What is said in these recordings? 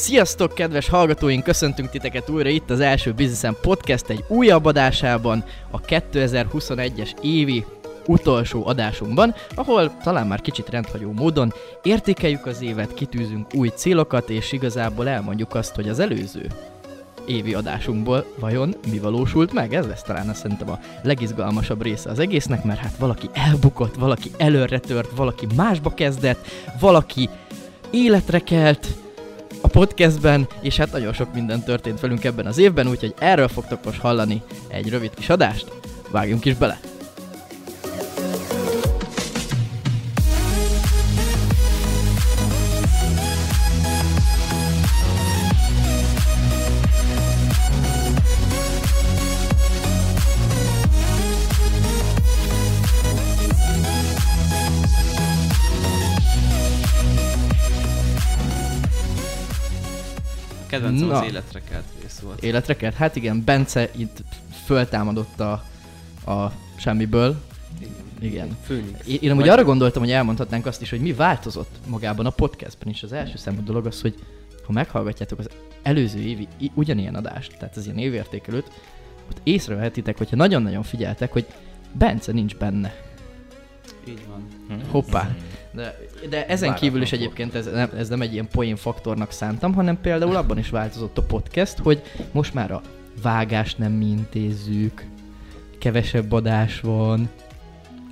Sziasztok, kedves hallgatóink! Köszöntünk titeket újra itt az első Businessen Podcast egy újabb adásában, a 2021-es évi utolsó adásunkban, ahol talán már kicsit rendhagyó módon értékeljük az évet, kitűzünk új célokat, és igazából elmondjuk azt, hogy az előző évi adásunkból vajon mi valósult meg? Ez lesz talán azt szerintem a legizgalmasabb része az egésznek, mert hát valaki elbukott, valaki előre tört, valaki másba kezdett, valaki életre kelt, a podcastben, és hát nagyon sok minden történt velünk ebben az évben, úgyhogy erről fogtok most hallani egy rövid kis adást. Vágjunk is bele! Kedvencem Na. az életre kelt rész volt. Életre kelt? Hát igen, Bence itt föltámadott a, a semmiből. Igen. Főnix. Én, én amúgy arra gondoltam, hogy elmondhatnánk azt is, hogy mi változott magában a podcastben is. Az első számú dolog az, hogy ha meghallgatjátok az előző évi ugyanilyen adást, tehát az ilyen évértékelőt, ott észrevehetitek, hogyha nagyon-nagyon figyeltek, hogy Bence nincs benne. Így van. Hoppá. De, de ezen kívül is egyébként ez nem, ez nem egy ilyen poén faktornak szántam, hanem például abban is változott a podcast, hogy most már a vágást nem mi intézzük, kevesebb adás van,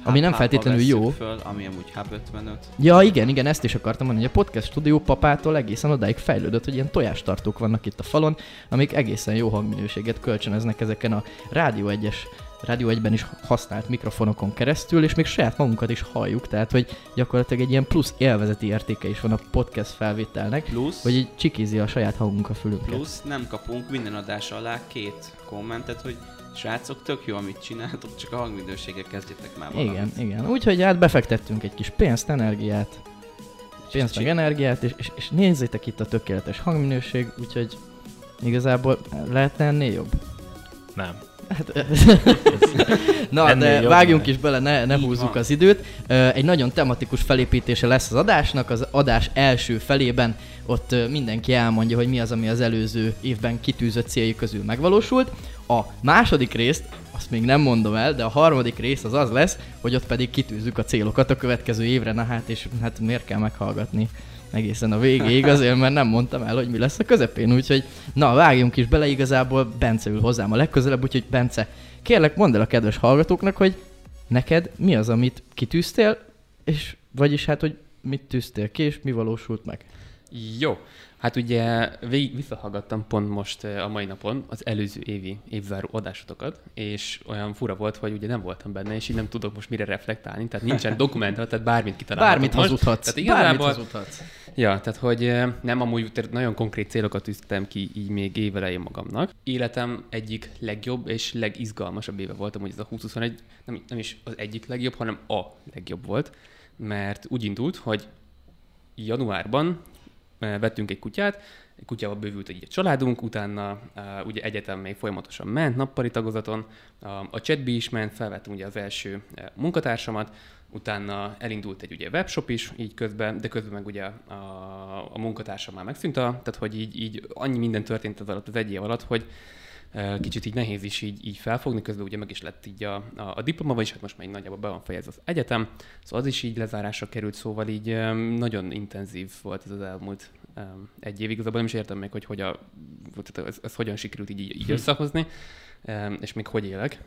ami nem feltétlenül jó. Föl, ami amúgy Hub 55. Ja, igen, igen, ezt is akartam mondani, hogy a podcast stúdió papától egészen odáig fejlődött, hogy ilyen tojástartók vannak itt a falon, amik egészen jó hangminőséget kölcsönöznek ezeken a Rádió 1-es Rádió 1-ben is használt mikrofonokon keresztül, és még saját magunkat is halljuk, tehát hogy gyakorlatilag egy ilyen plusz élvezeti értéke is van a podcast felvételnek, Plusz, hogy így csikizi a saját hangunk a fülünket. plusz nem kapunk minden adás alá két kommentet, hogy srácok, tök jó, amit csináltok, csak a hangminőséggel kezdjetek már valamit. Igen, igen. Úgyhogy hát befektettünk egy kis pénzt, energiát, pénzt meg energiát, és, és, és nézzétek itt a tökéletes hangminőség, úgyhogy igazából lehetne ennél jobb. Nem. Hát, Na, Ennél de jobb vágjunk is bele, ne, ne Így húzzuk van. az időt. Egy nagyon tematikus felépítése lesz az adásnak, az adás első felében ott mindenki elmondja, hogy mi az, ami az előző évben kitűzött céljai közül megvalósult. A második részt, azt még nem mondom el, de a harmadik rész az az lesz, hogy ott pedig kitűzzük a célokat a következő évre, na hát és hát miért kell meghallgatni egészen a végéig, azért mert nem mondtam el, hogy mi lesz a közepén, úgyhogy na, vágjunk is bele, igazából Bence ül hozzám a legközelebb, úgyhogy Bence, kérlek mondd el a kedves hallgatóknak, hogy neked mi az, amit kitűztél, és vagyis hát, hogy mit tűztél ki, és mi valósult meg. Jó. Hát ugye végig visszahallgattam pont most eh, a mai napon az előző évi évzáró adásotokat, és olyan fura volt, hogy ugye nem voltam benne, és így nem tudok most mire reflektálni, tehát nincsen dokumentum, tehát bármit kitalálhatok Bármit most. hazudhatsz. Tehát igazából, Bármit hazudhatsz. Ja, tehát hogy eh, nem amúgy nagyon konkrét célokat tűztem ki így még évelején magamnak. Életem egyik legjobb és legizgalmasabb éve volt, hogy ez a 2021 nem, nem is az egyik legjobb, hanem a legjobb volt, mert úgy indult, hogy januárban vettünk egy kutyát, egy kutyával bővült egy családunk, utána uh, ugye egyetem még folyamatosan ment, nappali tagozaton, uh, a chatbi is ment, felvettem ugye az első uh, munkatársamat, utána elindult egy ugye webshop is így közben, de közben meg ugye a, a munkatársam már megszűnt, a, tehát hogy így, így annyi minden történt az alatt az egy év alatt, hogy kicsit így nehéz is így, így felfogni, közben ugye meg is lett így a, a, a diploma, vagyis hát most már így nagyjából be van fejezve az egyetem, szóval az is így lezárásra került, szóval így nagyon intenzív volt ez az elmúlt egy év, igazából nem is értem még, hogy, hogy a, tehát ez, ez hogyan sikerült így, így összehozni, um, és még hogy élek,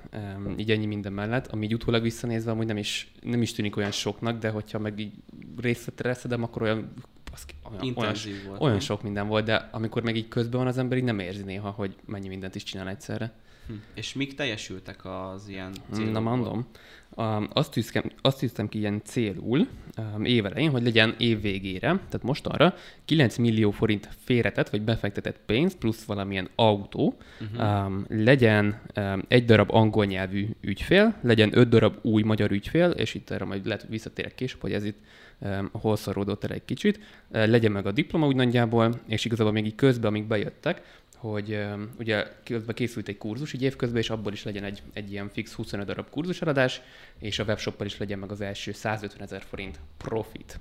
így ennyi minden mellett, ami így utólag visszanézve amúgy nem is, nem is tűnik olyan soknak, de hogyha meg így részletre leszedem, akkor olyan, baszki, olyan, olyan, volt. olyan nem? sok minden volt, de amikor meg így közben van az ember, így nem érzi néha, hogy mennyi mindent is csinál egyszerre. Hm. És mik teljesültek az ilyen célok? Na mondom. Um, azt, tűzkem, azt tűztem ki ilyen célul um, évelején, hogy legyen év végére, tehát most arra 9 millió forint félretett vagy befektetett pénz, plusz valamilyen autó, uh-huh. um, legyen um, egy darab angol nyelvű ügyfél, legyen öt darab új magyar ügyfél, és itt erre majd lehet, visszatérek később, hogy ez itt um, hol szaródott el egy kicsit, uh, legyen meg a diploma úgy nagyjából, és igazából még így közben, amíg bejöttek, hogy ugye közben készült egy kurzus így évközben, és abból is legyen egy, egy ilyen fix 25 darab kurzuseladás, és a webshoppal is legyen meg az első 150 ezer forint profit.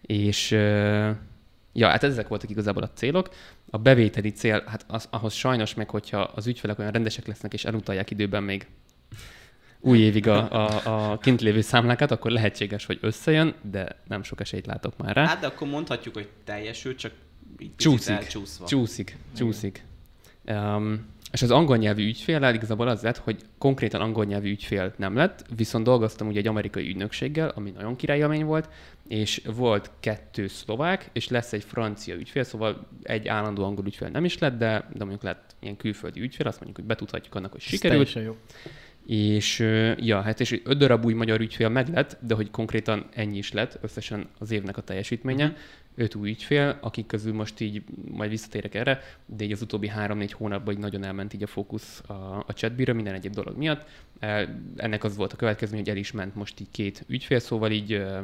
És Ja, hát ezek voltak igazából a célok. A bevételi cél, hát az, ahhoz sajnos meg, hogyha az ügyfelek olyan rendesek lesznek és elutalják időben még új évig a, a, a kint lévő számlákat, akkor lehetséges, hogy összejön, de nem sok esélyt látok már rá. Hát de akkor mondhatjuk, hogy teljesül, csak így Csúszik, elcsúszva. csúszik, csúszik. Um, és az angol nyelvű ügyfél igazából az lett, hogy konkrétan angol nyelvű ügyfél nem lett, viszont dolgoztam ugye egy amerikai ügynökséggel, ami nagyon királyélmény volt, és volt kettő szlovák, és lesz egy francia ügyfél, szóval egy állandó angol ügyfél nem is lett, de, de mondjuk lett ilyen külföldi ügyfél, azt mondjuk, hogy betudhatjuk annak, hogy sikerült. jó. És ja, hát és öt darab új magyar ügyfél meg lett, de hogy konkrétan ennyi is lett összesen az évnek a teljesítménye. Mhm. Öt új ügyfél, akik közül most így majd visszatérek erre, de így az utóbbi három-négy hónapban így nagyon elment így a fókusz a, a chatbíra minden egyéb dolog miatt. E, Ennek az volt a következmény, hogy el is ment most így két ügyfél, szóval így ö,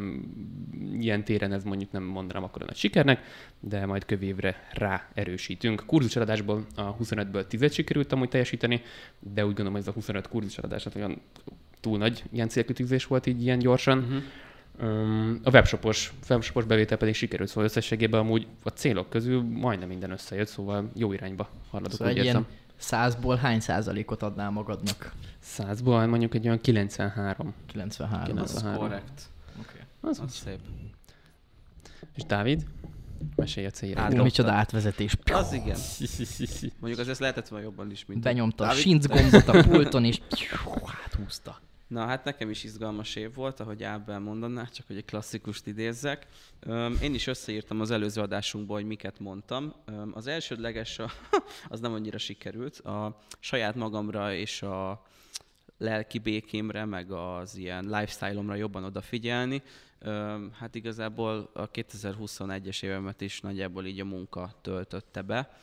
ilyen téren ez mondjuk nem mondanám akkor nagy sikernek, de majd köv évre rá erősítünk. Kurzuseladásból a 25-ből 10 sikerült amúgy teljesíteni, de úgy gondolom, hogy ez a 25 kurzuseladás olyan túl nagy ilyen célkütőzés volt így ilyen gyorsan. Mhm. A webshopos, webshopos bevétel pedig sikerült, szóval összességében amúgy a célok közül majdnem minden összejött, szóval jó irányba haladok, Szóval úgy egy érzem. ilyen százból hány százalékot adnál magadnak? Százból mondjuk egy olyan 93. 93. Az 93. korrekt. Okay. Az, Az szép. És Dávid? Mesélj a Hát. Hú, dobtad. micsoda átvezetés. Az igen. Mondjuk az ezt lehetett volna jobban is, mint... Benyomta a sinc gombot a pulton, és áthúzta. Na hát nekem is izgalmas év volt, ahogy Ábel mondaná, csak hogy egy klasszikust idézzek. Én is összeírtam az előző adásunkból, hogy miket mondtam. Az elsődleges, a, az nem annyira sikerült, a saját magamra és a lelki békémre, meg az ilyen lifestyle-omra jobban odafigyelni. Hát igazából a 2021-es évemet is nagyjából így a munka töltötte be.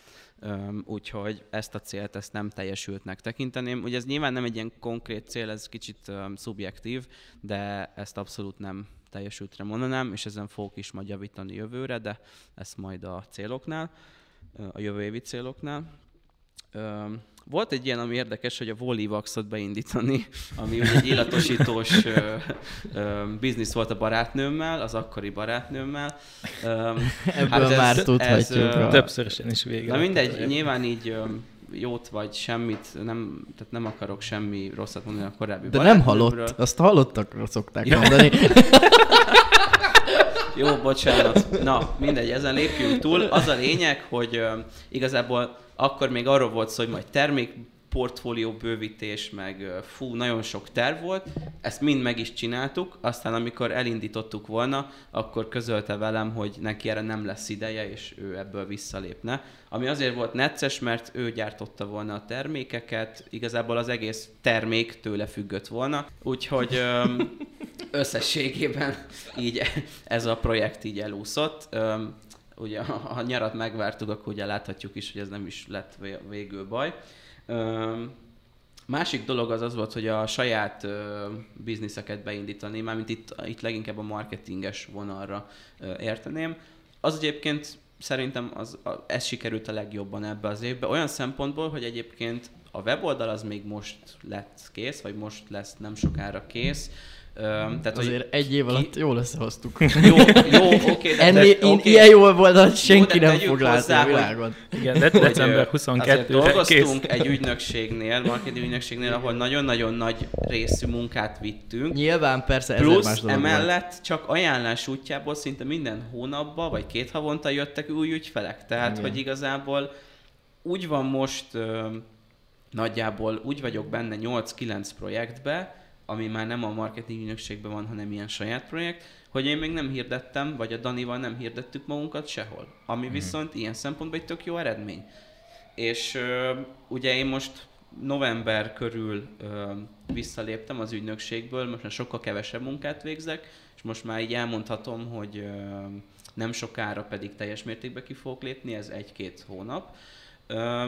Úgyhogy ezt a célt ezt nem teljesültnek tekinteném. Ugye ez nyilván nem egy ilyen konkrét cél, ez kicsit szubjektív, de ezt abszolút nem teljesültre mondanám, és ezen fogok is majd javítani jövőre, de ezt majd a céloknál, a jövő évi céloknál. Volt egy ilyen, ami érdekes, hogy a Volivaxot beindítani, ami ugye egy illatosítós ö, ö, biznisz volt a barátnőmmel, az akkori barátnőmmel. Öm, Ebből Hát ez- már ez, tudhatjuk. ö, a- Többszörösen is vége. Na mindegy, nyilván így öm, jót vagy semmit, nem, tehát nem akarok semmi rosszat mondani a korábbi De nem halott, azt hallottakról szokták Ja. mondani. Jó, bocsánat. Na, mindegy, ezen lépjünk túl. Az a lényeg, hogy ö, igazából akkor még arról volt szó, hogy majd termék portfólió bővítés, meg fú, nagyon sok terv volt. Ezt mind meg is csináltuk, aztán amikor elindítottuk volna, akkor közölte velem, hogy neki erre nem lesz ideje, és ő ebből visszalépne. Ami azért volt necces, mert ő gyártotta volna a termékeket, igazából az egész termék tőle függött volna, úgyhogy összességében így ez a projekt így elúszott. Ugye ha a nyarat megvártuk, akkor ugye láthatjuk is, hogy ez nem is lett vé- végül baj. Másik dolog az az volt, hogy a saját ö, bizniszeket beindítani, mármint itt, itt leginkább a marketinges vonalra érteném. Az egyébként szerintem az, a, ez sikerült a legjobban ebbe az évbe, olyan szempontból, hogy egyébként a weboldal az még most lett kész, vagy most lesz nem sokára kész. Ö, tehát, hogy Azért egy év ki- alatt jól összehoztuk. jó, jó, oké, de, Ennél, de, oké. ilyen jól volt, senki de nem fog látni hozzá, a hogy- világon. Igen, de Hogy, december ö, Azért 22-re kész. dolgoztunk egy ügynökségnél, marketing ügynökségnél, ahol nagyon-nagyon nagy részű munkát vittünk. Nyilván persze ezer más Plusz dolog van. emellett csak ajánlás útjából szinte minden hónapban, vagy két havonta jöttek új ügyfelek. Tehát, Igen. hogy igazából úgy van most ö, nagyjából, úgy vagyok benne 8-9 projektbe, ami már nem a marketing ügynökségben van, hanem ilyen saját projekt, hogy én még nem hirdettem, vagy a Danival nem hirdettük magunkat sehol. Ami viszont ilyen szempontból egy tök jó eredmény. És ö, ugye én most november körül ö, visszaléptem az ügynökségből, most már sokkal kevesebb munkát végzek, és most már így elmondhatom, hogy ö, nem sokára pedig teljes mértékben ki fogok lépni, ez egy-két hónap. Ö,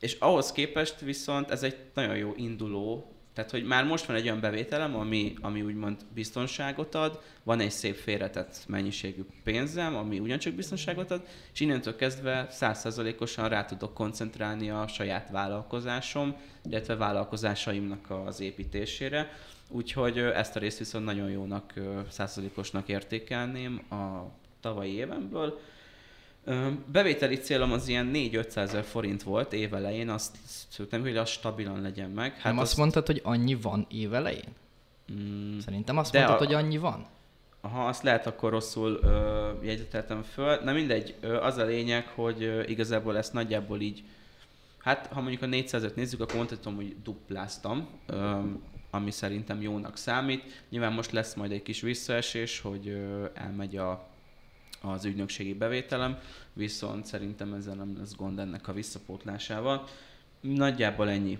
és ahhoz képest viszont ez egy nagyon jó induló, tehát hogy már most van egy olyan bevételem, ami, ami úgymond biztonságot ad, van egy szép félretett mennyiségű pénzem, ami ugyancsak biztonságot ad, és innentől kezdve százszerzalékosan rá tudok koncentrálni a saját vállalkozásom, illetve vállalkozásaimnak az építésére. Úgyhogy ezt a részt viszont nagyon jónak, százszerzalékosnak értékelném a tavalyi évemből. Bevételi célom az ilyen 4-500 ezer forint volt évelején, azt szerintem, hogy az stabilan legyen meg. Hát nem azt mondtad, hogy annyi van évelején? Mm, Szerintem azt mondtad, a- hogy annyi van. Aha, azt lehet akkor rosszul ö, jegyzeteltem föl. Na mindegy, ö, az a lényeg, hogy ö, igazából ezt nagyjából így, hát ha mondjuk a 400-et nézzük, akkor mondhatom, hogy dupláztam, ö, ami szerintem jónak számít. Nyilván most lesz majd egy kis visszaesés, hogy ö, elmegy a, az ügynökségi bevételem, viszont szerintem ezzel nem lesz gond ennek a visszapótlásával. Nagyjából ennyi.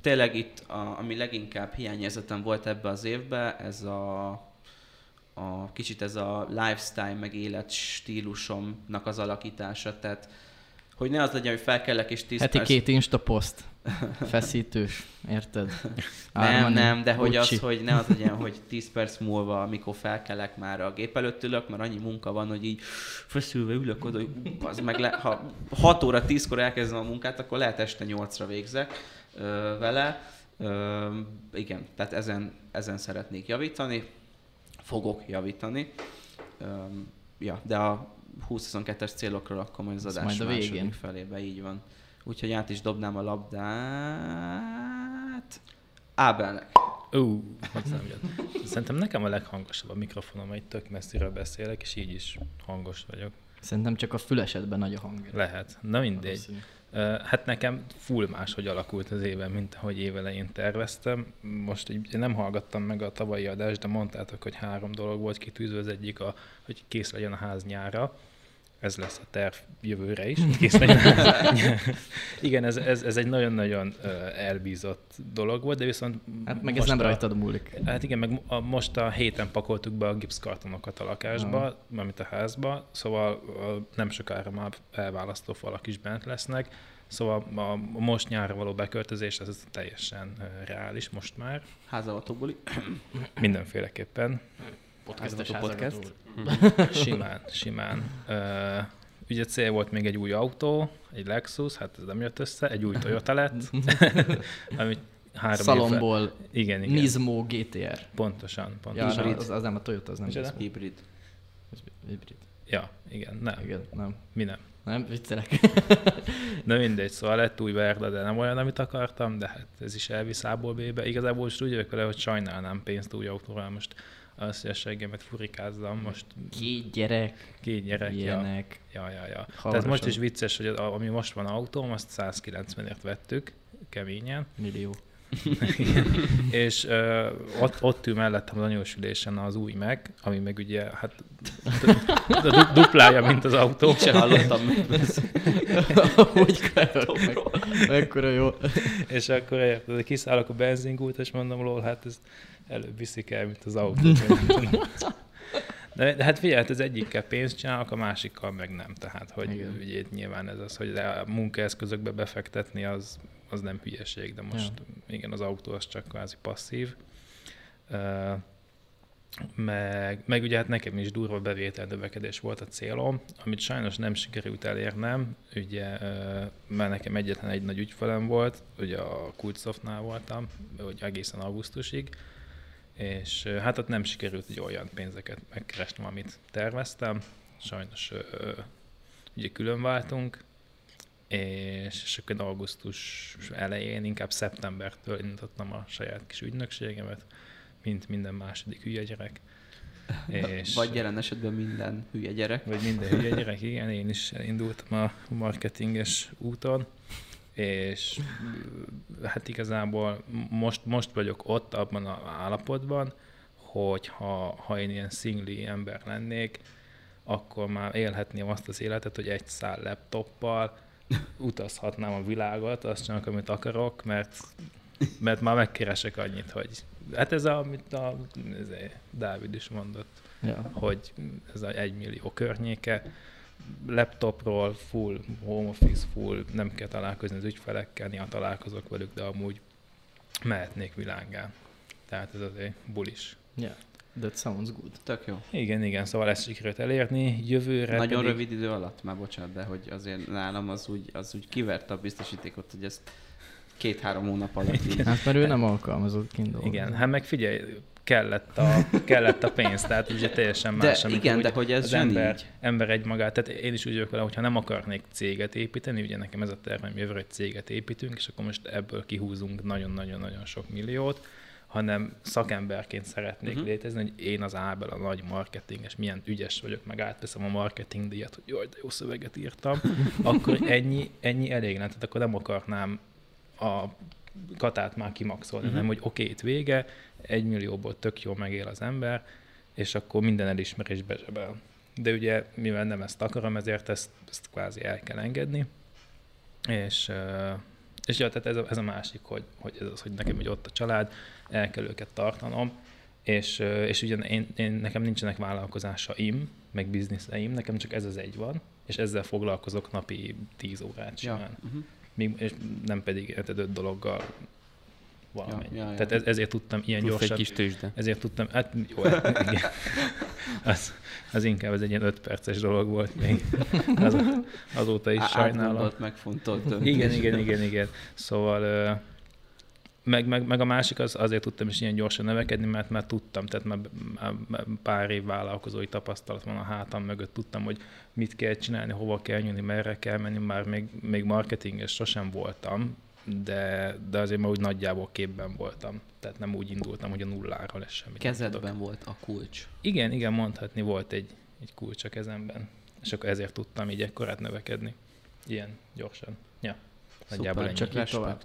Tényleg itt, a, ami leginkább hiányérzetem volt ebbe az évbe, ez a, a kicsit ez a lifestyle, meg életstílusomnak az alakítása, tehát hogy ne az legyen, hogy felkelek és 10 Heti perc... két Insta poszt. Feszítős, érted? Nem, Armani, nem, de hogy az, Gucci. hogy ne az legyen, hogy 10 perc múlva, amikor felkelek már a gép előtt ülök, mert annyi munka van, hogy így feszülve ülök oda, hogy az meg le, ha 6 óra 10-kor elkezdem a munkát, akkor lehet este 8-ra végzek ö, vele. Ö, igen, tehát ezen, ezen szeretnék javítani, fogok javítani. Ö, ja, de a 2022-es célokról akkor majd az Az adás majd a második végén. felébe, így van. Úgyhogy át is dobnám a labdát Ábelnek. Ú, hozzám jött. Szerintem nekem a leghangosabb a mikrofonom, hogy tök messziről beszélek, és így is hangos vagyok. Szerintem csak a fülesedben nagy a hang. Lehet. Na mindegy. Hát nekem full más, hogy alakult az éven, mint ahogy évelején terveztem. Most így nem hallgattam meg a tavalyi adást, de mondtátok, hogy három dolog volt kitűzve. Az egyik, a, hogy kész legyen a ház nyára. Ez lesz a terv jövőre is, kész. Igen, ez, ez, ez egy nagyon-nagyon elbízott dolog volt, de viszont Hát meg ez nem a- rajtad múlik. Hát igen, meg a, most a héten pakoltuk be a gipszkartonokat a lakásba, Aha. mármint a házba, szóval nem sokára már elválasztó falak is bent lesznek, szóval a, a most nyárra való beköltözés az teljesen reális most már, Házavató mindenféleképpen, Podcastes Házató podcast. simán, simán. Ö, ugye cél volt még egy új autó, egy Lexus, hát ez nem jött össze, egy új Toyota lett, amit három évvel... Szalomból Igen, igen. Nismo GTR. Pontosan, Ja, pontosan. nem, az, az nem a Toyota, az nem Micsoda? Hibrid. Ez hibrid. Ja, igen, nem, Igen, nem. mi nem. Nem, viccelek. Na mindegy, szóval lett új Verda, de nem olyan, amit akartam, de hát ez is elvisz A-ból B-be. Igazából most úgy vagyok vele, hogy sajnálnám pénzt új autóra, most a seggemet furikázzam, most Két gyerek, két gyerek, ja, ilyenek. ja, ja, ja. Tehát Hamarosan. most is vicces, hogy a, ami most van autóm, azt 190-ért vettük, keményen, Millió. és uh, ott, ott ül mellettem az anyósülésen az új meg, ami meg ugye, hát du- du- duplája, mint az autó. Így se hallottam meg. Mekkora jó. És akkor érted, kiszállok a benzingút, és mondom, lol, hát ez előbb viszik el, mint az autó. De, de hát figyelj, hát az egyikkel pénzt csinálok, a másikkal meg nem. Tehát, hogy Igen. ugye nyilván ez az, hogy a munkaeszközökbe befektetni, az, az nem hülyeség, de most igen, az autó az csak kvázi passzív. Meg, meg ugye hát nekem is durva bevétel növekedés volt a célom, amit sajnos nem sikerült elérnem, ugye, mert nekem egyetlen egy nagy ügyfelem volt, ugye a Kultsoftnál voltam, hogy egészen augusztusig, és hát ott nem sikerült ugye olyan pénzeket megkeresnem, amit terveztem, sajnos ugye külön váltunk, és, és akkor augusztus elején, inkább szeptembertől indítottam a saját kis ügynökségemet, mint minden második hülye gyerek. És, Vagy jelen esetben minden hülye gyerek. vagy minden hülye gyerek, igen, én is elindultam a marketinges úton, és hát igazából most, most vagyok ott abban az állapotban, hogy ha, ha én ilyen szingli ember lennék, akkor már élhetném azt az életet, hogy egy szál laptoppal utazhatnám a világot, azt csinálok, amit akarok, mert, mert már megkeresek annyit, hogy hát ez a, amit a, ez a Dávid is mondott, Ja. hogy ez a 1 millió környéke, laptopról full home office, full, nem kell találkozni az ügyfelekkel, néha találkozok velük, de amúgy mehetnék világá. Tehát ez azért bulis. Yeah. That sounds good. Tök jó. Igen, igen, szóval ezt sikerült elérni. Jövőre Nagyon pedig... rövid idő alatt, már bocsánat, de hogy azért nálam az úgy, az úgy kiverte a biztosítékot, hogy ezt két-három hónap alatt így. Hát mert ő nem alkalmazott kint dolgozni. Igen, hát meg figyelj, kellett a, kellett a pénz, tehát ugye teljesen De más, amikor igen, úgy de hogy ez az ember, így. ember egy magát, tehát én is úgy vagyok vele, hogyha nem akarnék céget építeni, ugye nekem ez a tervem jövőre, hogy céget építünk, és akkor most ebből kihúzunk nagyon-nagyon-nagyon sok milliót, hanem szakemberként szeretnék uh-huh. létezni, hogy én az Ábel a nagy marketinges, milyen ügyes vagyok, meg átveszem a marketing díjat, hogy jaj, de jó szöveget írtam, akkor ennyi, ennyi elég lenne, tehát akkor nem akarnám a katát már kimaxolni, Mhm. uh-huh. hanem hogy oké, itt vége, egy millióból tök jól megél az ember, és akkor minden elismerés bezsebel. De ugye, mivel nem ezt akarom, ezért ezt, ezt kvázi el kell engedni. És, és ja, tehát ez a, ez a másik, hogy, hogy ez az, hogy nekem hogy ott a család, el kell őket tartanom, és, és ugye én, én, nekem nincsenek vállalkozásaim, meg bizniszeim, nekem csak ez az egy van, és ezzel foglalkozok napi 10 órát simán. Ja. Uh-huh. Míg, és nem pedig érted öt dologgal valamennyi. Ja, ja, ja. Tehát ez, ezért tudtam ilyen Plusz gyorsan. egy kis tőzsde. Ezért tudtam, hát jó, hát igen. Az, az inkább ez egy ilyen öt perces dolog volt még. Az, azóta is Á- sajnálom. átgondolt, megfontolt döntés. Igen, igen, igen, igen. Szóval meg, meg, meg a másik az, azért tudtam is ilyen gyorsan növekedni, mert már tudtam, tehát már, pár év vállalkozói tapasztalat van a hátam mögött, tudtam, hogy mit kell csinálni, hova kell nyúlni, merre kell menni, már még, még marketinges sosem voltam, de, de azért már úgy nagyjából képben voltam. Tehát nem úgy indultam, hogy a nullára lesz tudok. Kezedben volt a kulcs. Igen, igen, mondhatni volt egy, egy kulcs a kezemben. És akkor ezért tudtam így ekkorát növekedni. Ilyen gyorsan. Ja. Nagyjából Szuper, ennyi. csak Respekt. tovább.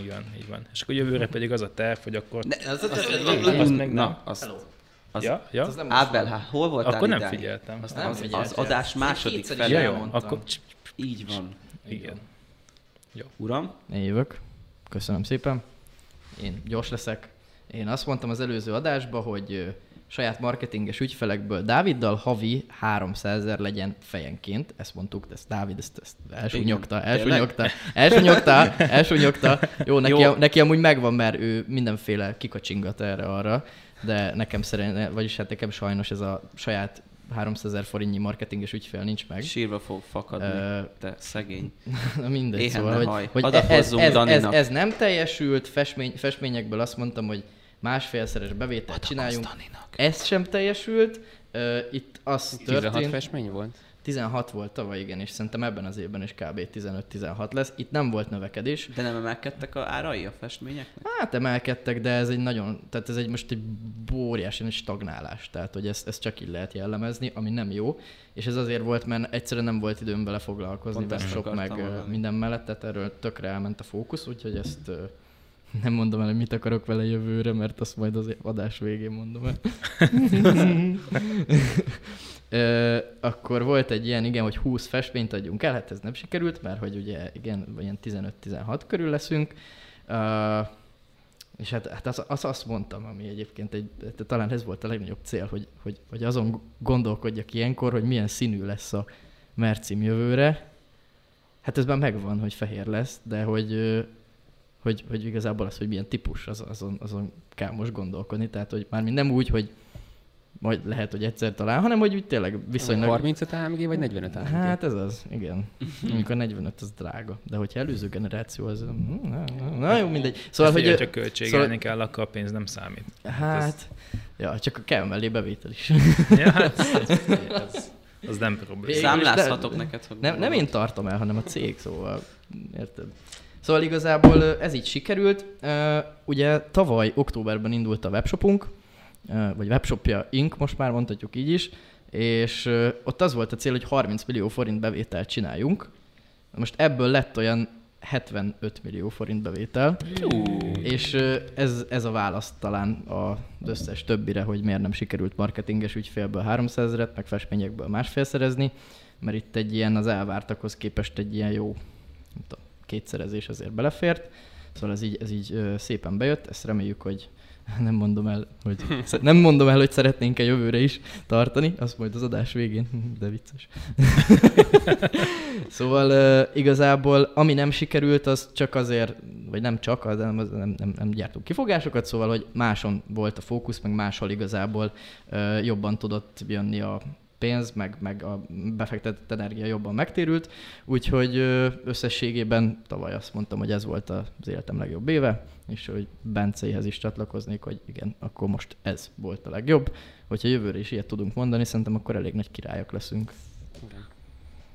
Így van, így van. És akkor jövőre pedig az a terv, hogy akkor... Ne, az, az, az, Azt meg nem. Na, azt, az, ja, ja? Az nem Ábel, hát hol voltál akkor nem idáig? figyeltem. Azt nem Az, figyeltem. az adás második fele. Ja, jó, akkor... Így van. Igen. Uram, Én jövök. Köszönöm szépen. Én gyors leszek. Én azt mondtam az előző adásban, hogy saját marketinges ügyfelekből Dáviddal havi 300 ezer legyen fejenként. Ezt mondtuk, de ezt Dávid ezt, ezt elsúnyogta, elsúnyogta, elsúnyogta, elsúnyogta. Jó, neki, Jó. A, neki amúgy megvan, mert ő mindenféle kikacsingat erre-arra, de nekem szerint, vagyis hát nekem sajnos ez a saját 300 ezer forintnyi marketinges ügyfél nincs meg. sírva fog fakadni. Ö, Te szegény. Na mindegy, Éhen szóval, hogy, hogy ez, Adakozzunk ez, ez, Daninak. ez, nem teljesült, festmény, festményekből azt mondtam, hogy másfélszeres bevételt csináljunk. Ez sem teljesült. Uh, itt az 16 történt, festmény volt? 16 volt tavaly, igen, és szerintem ebben az évben is kb. 15-16 lesz. Itt nem volt növekedés. De nem emelkedtek a árai a festményeknek? Hát emelkedtek, de ez egy nagyon, tehát ez egy most egy óriási nagy stagnálás, tehát hogy ezt, ezt csak így lehet jellemezni, ami nem jó, és ez azért volt, mert egyszerűen nem volt időm vele foglalkozni, Pont webshop meg mondani. minden mellett, tehát erről tökre elment a fókusz, úgyhogy ezt nem mondom el, hogy mit akarok vele jövőre, mert azt majd az adás végén mondom el. Ö, akkor volt egy ilyen, igen, hogy 20 festményt adjunk el, hát ez nem sikerült, mert hogy ugye, igen, ilyen 15-16 körül leszünk. Uh, és hát, hát az, az, azt mondtam, ami egyébként egy, talán ez volt a legnagyobb cél, hogy, hogy, hogy azon gondolkodjak ilyenkor, hogy milyen színű lesz a mercim jövőre. Hát ez már megvan, hogy fehér lesz, de hogy, ö, hogy, hogy igazából az, hogy milyen típus, az, azon, azon kell most gondolkodni. Tehát, hogy már nem úgy, hogy majd lehet, hogy egyszer talán, hanem hogy úgy tényleg viszonylag... 35 AMG vagy 45 AMG? Hát ez az, igen. Amikor 45 az drága. De hogyha előző generáció az... Na, na, na jó, mindegy. Szóval, hogy... csak költségelni szóval- kell, akkor a pénz nem számít. Hát, ja, csak kell mellé bevétel is. Ja, hát, az, az nem probléma. Számlázhatok nem- neked, hogy Nem, nem én tartom el, hanem a cég, szóval érted? Szóval igazából ez így sikerült. Ugye tavaly októberben indult a webshopunk, vagy webshopja Inc. most már mondhatjuk így is, és ott az volt a cél, hogy 30 millió forint bevételt csináljunk. Most ebből lett olyan 75 millió forint bevétel. És ez, ez a válasz talán az összes többire, hogy miért nem sikerült marketinges ügyfélből 300 ezeret, meg festményekből másfél szerezni, mert itt egy ilyen az elvártakhoz képest egy ilyen jó nem tudom, kétszerezés azért belefért. Szóval ez így, ez így szépen bejött, ezt reméljük, hogy nem mondom el, hogy nem mondom el, hogy szeretnénk-e jövőre is tartani, azt majd az adás végén, de vicces. szóval uh, igazából ami nem sikerült, az csak azért, vagy nem csak, az nem, az nem, nem, nem gyártunk kifogásokat, szóval, hogy máson volt a fókusz, meg máshol igazából uh, jobban tudott jönni a pénz, meg, meg a befektetett energia jobban megtérült, úgyhogy összességében tavaly azt mondtam, hogy ez volt az életem legjobb éve, és hogy Bencéhez is csatlakoznék, hogy igen, akkor most ez volt a legjobb. Hogyha jövőre is ilyet tudunk mondani, szerintem akkor elég nagy királyok leszünk. Igen.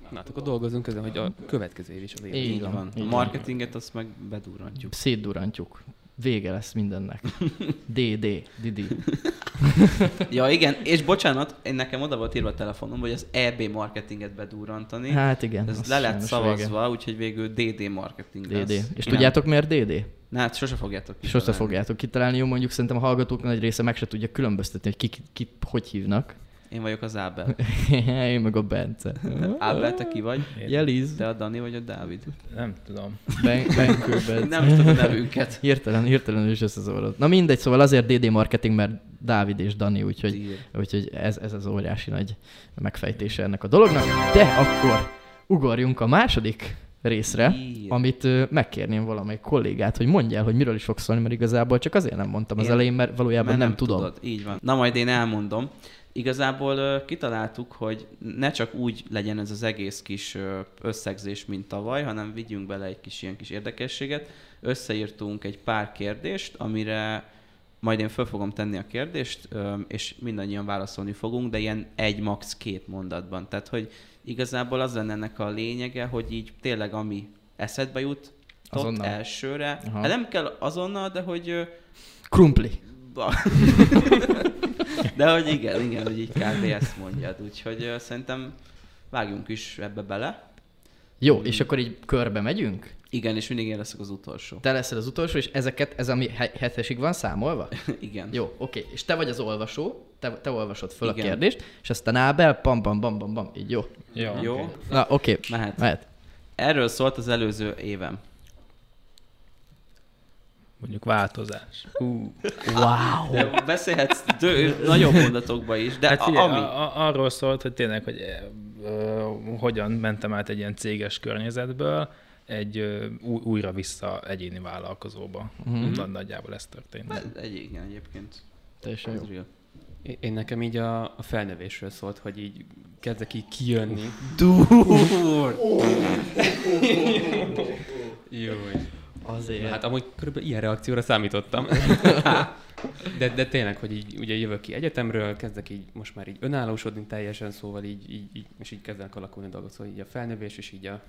Na, hát akkor dolgozunk ezen, hogy a következő év is az év. Így van, A marketinget azt meg bedurrantjuk. Szétdurantjuk. Vége lesz mindennek. DD, Didi. Ja, igen, és bocsánat, én nekem oda volt írva a telefonom, hogy az EB marketinget bedurrantani. Hát igen. Ez le lett szavazva, úgyhogy végül DD marketing Vége. DD. lesz. És tudjátok miért DD? Na, hát sose fogjátok Sose kitalálni. fogjátok kitalálni, jó mondjuk szerintem a hallgatók nagy része meg se tudja különböztetni, hogy ki, ki, ki hogy hívnak. Én vagyok az Ábel. Én meg a Bence. Ábel, te ki vagy? Én Jeliz. Te a Dani vagy a Dávid? Nem tudom. Ben- Benkő Bence. Nem tudom a nevünket. Hirtelen, hirtelen is összezavarodott. Na mindegy, szóval azért DD marketing, mert Dávid és Dani, úgyhogy, Tír. úgyhogy ez, ez az óriási nagy megfejtése ennek a dolognak. De akkor ugorjunk a második részre, Ír. amit ö, megkérném valamelyik kollégát, hogy mondja el, hogy miről is fog szólni, mert igazából csak azért nem mondtam az Én- elején, mert valójában Mert nem, tudom. Tudod. Így van. Na majd én elmondom. Igazából kitaláltuk, hogy ne csak úgy legyen ez az egész kis összegzés, mint tavaly, hanem vigyünk bele egy kis ilyen kis érdekességet. Összeírtunk egy pár kérdést, amire majd én föl fogom tenni a kérdést, és mindannyian válaszolni fogunk, de ilyen egy max két mondatban. Tehát, hogy igazából az lenne ennek a lényege, hogy így tényleg ami eszedbe jut, Azonnal. elsőre. Aha. Hát nem kell azonnal, de hogy Krumpli. De hogy igen, igen, hogy így kb. ezt mondjad. Úgyhogy ö, szerintem vágjunk is ebbe bele. Jó, és akkor így körbe megyünk? Igen, és mindig én leszek az utolsó. Te leszel az utolsó, és ezeket, ez ami he- hetesig van számolva? Igen. Jó, oké. És te vagy az olvasó, te, te olvasod föl Igen. a kérdést, és aztán Ábel, pam, pam, pam, pam, pam, így jó. Jó. Jó, oké. Na, oké. mehet. Mehet. Erről szólt az előző évem. Mondjuk változás. Wow. De beszélhetsz dö- nagyobb mondatokba is, de hát a, figyelj, ami... a, a, arról szólt, hogy tényleg, hogy ö, hogyan mentem át egy ilyen céges környezetből egy ö, új, újra vissza egyéni vállalkozóba. Mhm. Mm-hmm. Nagyjából ez történt. Ez egy, igen, egyébként. Teljesen jó. Ez real. Én- Én nekem így a, a felnövésről szólt, hogy így kezdek így kijönni. Dur! Jó. Azért. Hát amúgy körülbelül ilyen reakcióra számítottam. De, de tényleg, hogy így ugye jövök ki egyetemről, kezdek így most már így önállósodni teljesen, szóval így, így, így és így kezdenek alakulni a dolgok, szóval így a felnövés és így a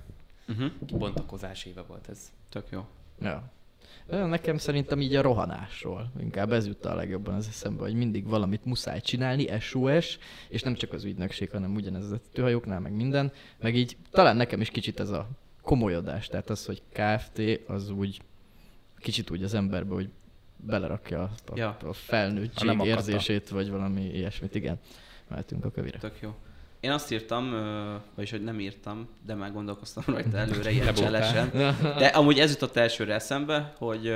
Uh-huh. kibontakozás éve volt ez. Tök jó. Ja. Nekem szerintem így a rohanásról. Inkább ez jut a legjobban az eszembe, hogy mindig valamit muszáj csinálni, SOS, és nem csak az ügynökség, hanem ugyanez az tőhajóknál, meg minden. Meg így talán nekem is kicsit ez a komolyodás, tehát az, hogy KFT az úgy kicsit úgy az emberbe, hogy belerakja a, a, Ja. a felnőttség érzését, vagy valami ilyesmit, igen. Mehetünk a kövire. Tök jó. Én azt írtam, vagyis hogy nem írtam, de már gondolkoztam rajta előre, ilyen cselesen. De amúgy ez jutott elsőre eszembe, hogy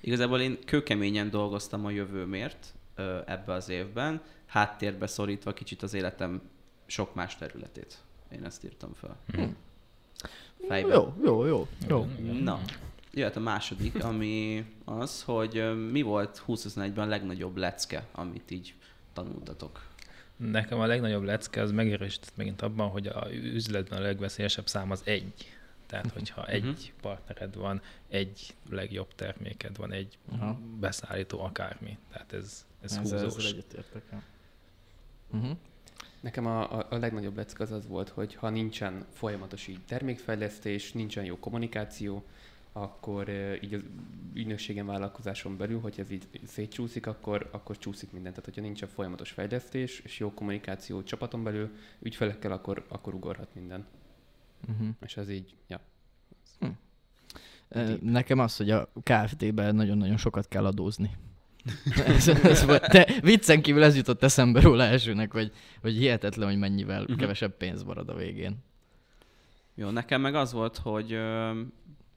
igazából én kőkeményen dolgoztam a jövőmért ebbe az évben, háttérbe szorítva kicsit az életem sok más területét. Én ezt írtam fel. Fejben. Jó, jó, jó. jó. Na, jöhet a második, ami az, hogy mi volt 2021-ben a legnagyobb lecke, amit így tanultatok. Nekem a legnagyobb lecke az megerősített megint abban, hogy a üzletben a legveszélyesebb szám az egy. Tehát, hogyha egy Mhm. partnered van, egy legjobb terméked van, egy beszállító akármi. Tehát ez, ez Ezzel, ezzel húzós. egyetértek. Ja. Uh-huh. Nekem a, a, a legnagyobb lecke az az volt, hogy ha nincsen folyamatos így termékfejlesztés, nincsen jó kommunikáció, akkor így az ügynökségen vállalkozáson belül, hogy ez így szétcsúszik, akkor, akkor csúszik minden. Tehát, hogyha nincsen folyamatos fejlesztés és jó kommunikáció csapaton belül, ügyfelekkel, akkor, akkor ugorhat minden. Uh-huh. És ez így, ja. Deep. Nekem az, hogy a KFT-ben nagyon-nagyon sokat kell adózni. ez, ez de viccen kívül ez jutott eszembe róla elsőnek, hogy, hogy hihetetlen, hogy mennyivel Mhm. kevesebb pénz marad a végén. Jó, nekem meg az volt, hogy ö,